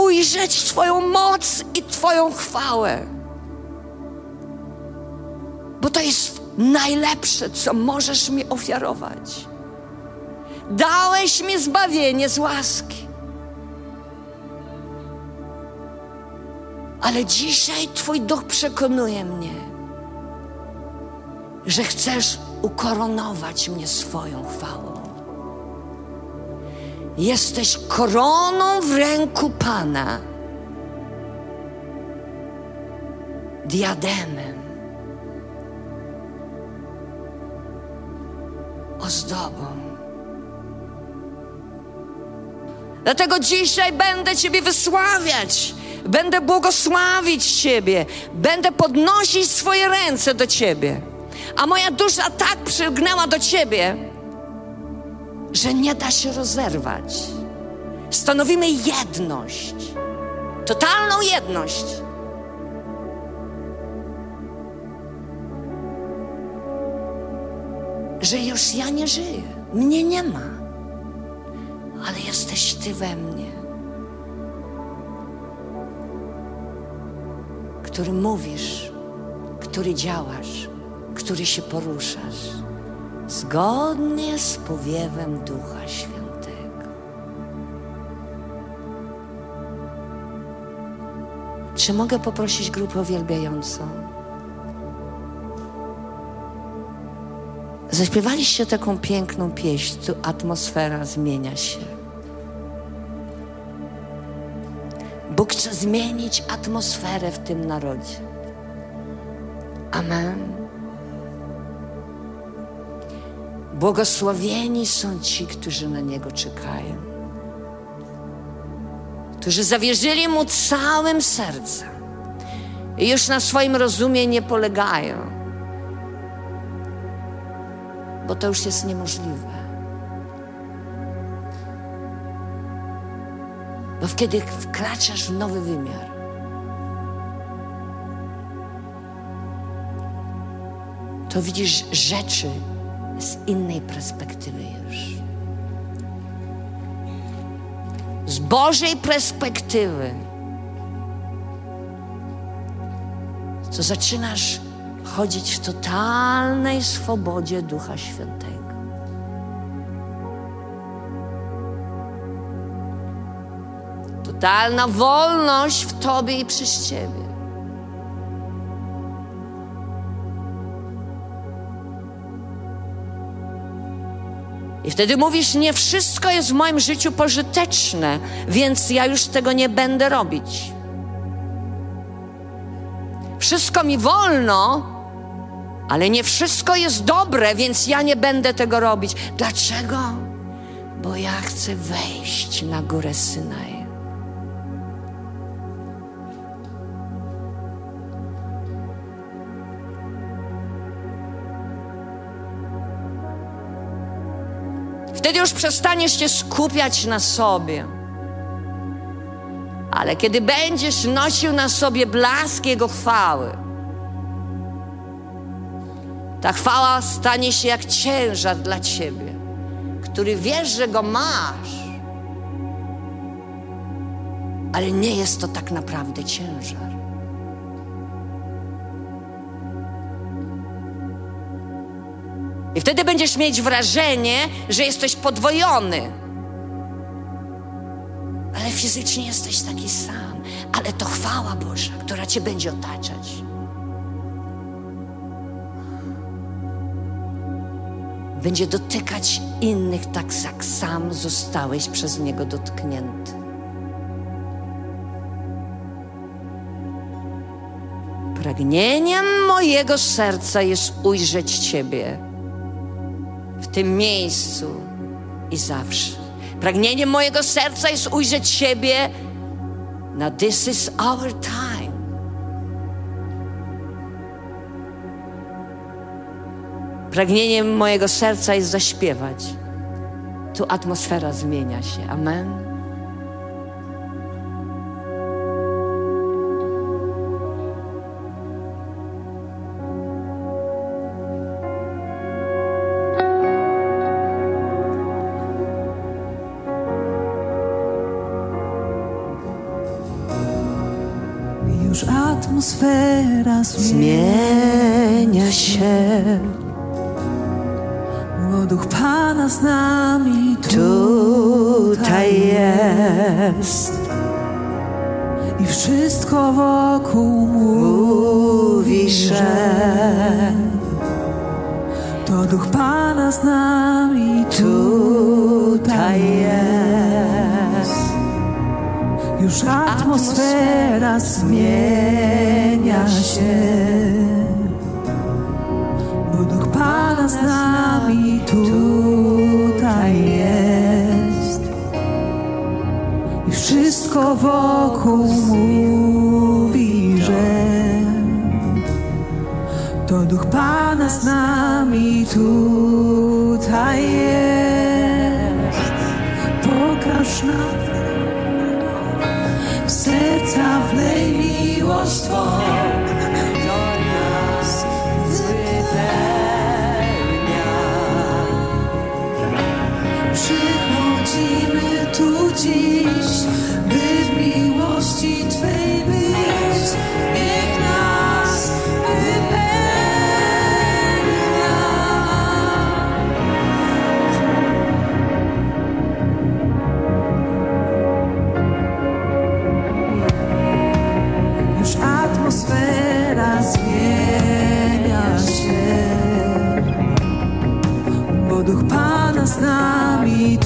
ujrzeć Twoją moc i Twoją chwałę. Bo to jest najlepsze, co możesz mi ofiarować. Dałeś mi zbawienie z łaski. Ale dzisiaj Twój duch przekonuje mnie, że chcesz ukoronować mnie swoją chwałą. Jesteś koroną w ręku Pana, diademem, ozdobą. Dlatego dzisiaj będę Ciebie wysławiać, będę błogosławić Ciebie, będę podnosić swoje ręce do Ciebie. A moja dusza tak przygnęła do Ciebie, że nie da się rozerwać. Stanowimy jedność, totalną jedność. Że już ja nie żyję, mnie nie ma, ale jesteś Ty we mnie, który mówisz, który działasz, który się poruszasz, zgodnie z powiewem Ducha Świętego. Czy mogę poprosić grupę uwielbiającą? Zaśpiewaliście taką piękną pieśń, tu atmosfera zmienia się. Bóg chce zmienić atmosferę w tym narodzie. Amen. Błogosławieni są ci, którzy na Niego czekają, którzy zawierzyli Mu całym sercem i już na swoim rozumie nie polegają, bo to już jest niemożliwe. Bo kiedy wkraczasz w nowy wymiar, to widzisz rzeczy z innej perspektywy już. Z Bożej perspektywy. To zaczynasz chodzić w totalnej swobodzie Ducha Świętego. Totalna wolność w Tobie i przez Ciebie. I wtedy mówisz, nie wszystko jest w moim życiu pożyteczne, więc ja już tego nie będę robić. Wszystko mi wolno, ale nie wszystko jest dobre, więc ja nie będę tego robić. Dlaczego? Bo ja chcę wejść na górę Synaj. Wtedy już przestaniesz się skupiać na sobie. Ale kiedy będziesz nosił na sobie blask Jego chwały, ta chwała stanie się jak ciężar dla ciebie, który wiesz, że go masz, ale nie jest to tak naprawdę ciężar. I wtedy będziesz mieć wrażenie, że jesteś podwojony. Ale fizycznie jesteś taki sam. Ale to chwała Boża, która cię będzie otaczać. Będzie dotykać innych tak jak sam zostałeś przez Niego dotknięty. Pragnieniem mojego serca jest ujrzeć Ciebie tym miejscu i zawsze. Pragnieniem mojego serca jest ujrzeć siebie na This is our time. Pragnieniem mojego serca jest zaśpiewać. Tu atmosfera zmienia się. Amen. Atmosfera zmienia się. Bo Duch Pana z nami tutaj jest. I wszystko wokół mówi, że to Duch Pana z nami tutaj jest. Już atmosfera zmienia się. Bo Duch Pana z nami tutaj jest. I wszystko wokół mówi, że to Duch Pana z nami tutaj jest. Pokaż nam w serca wlej miłość Twą. z me.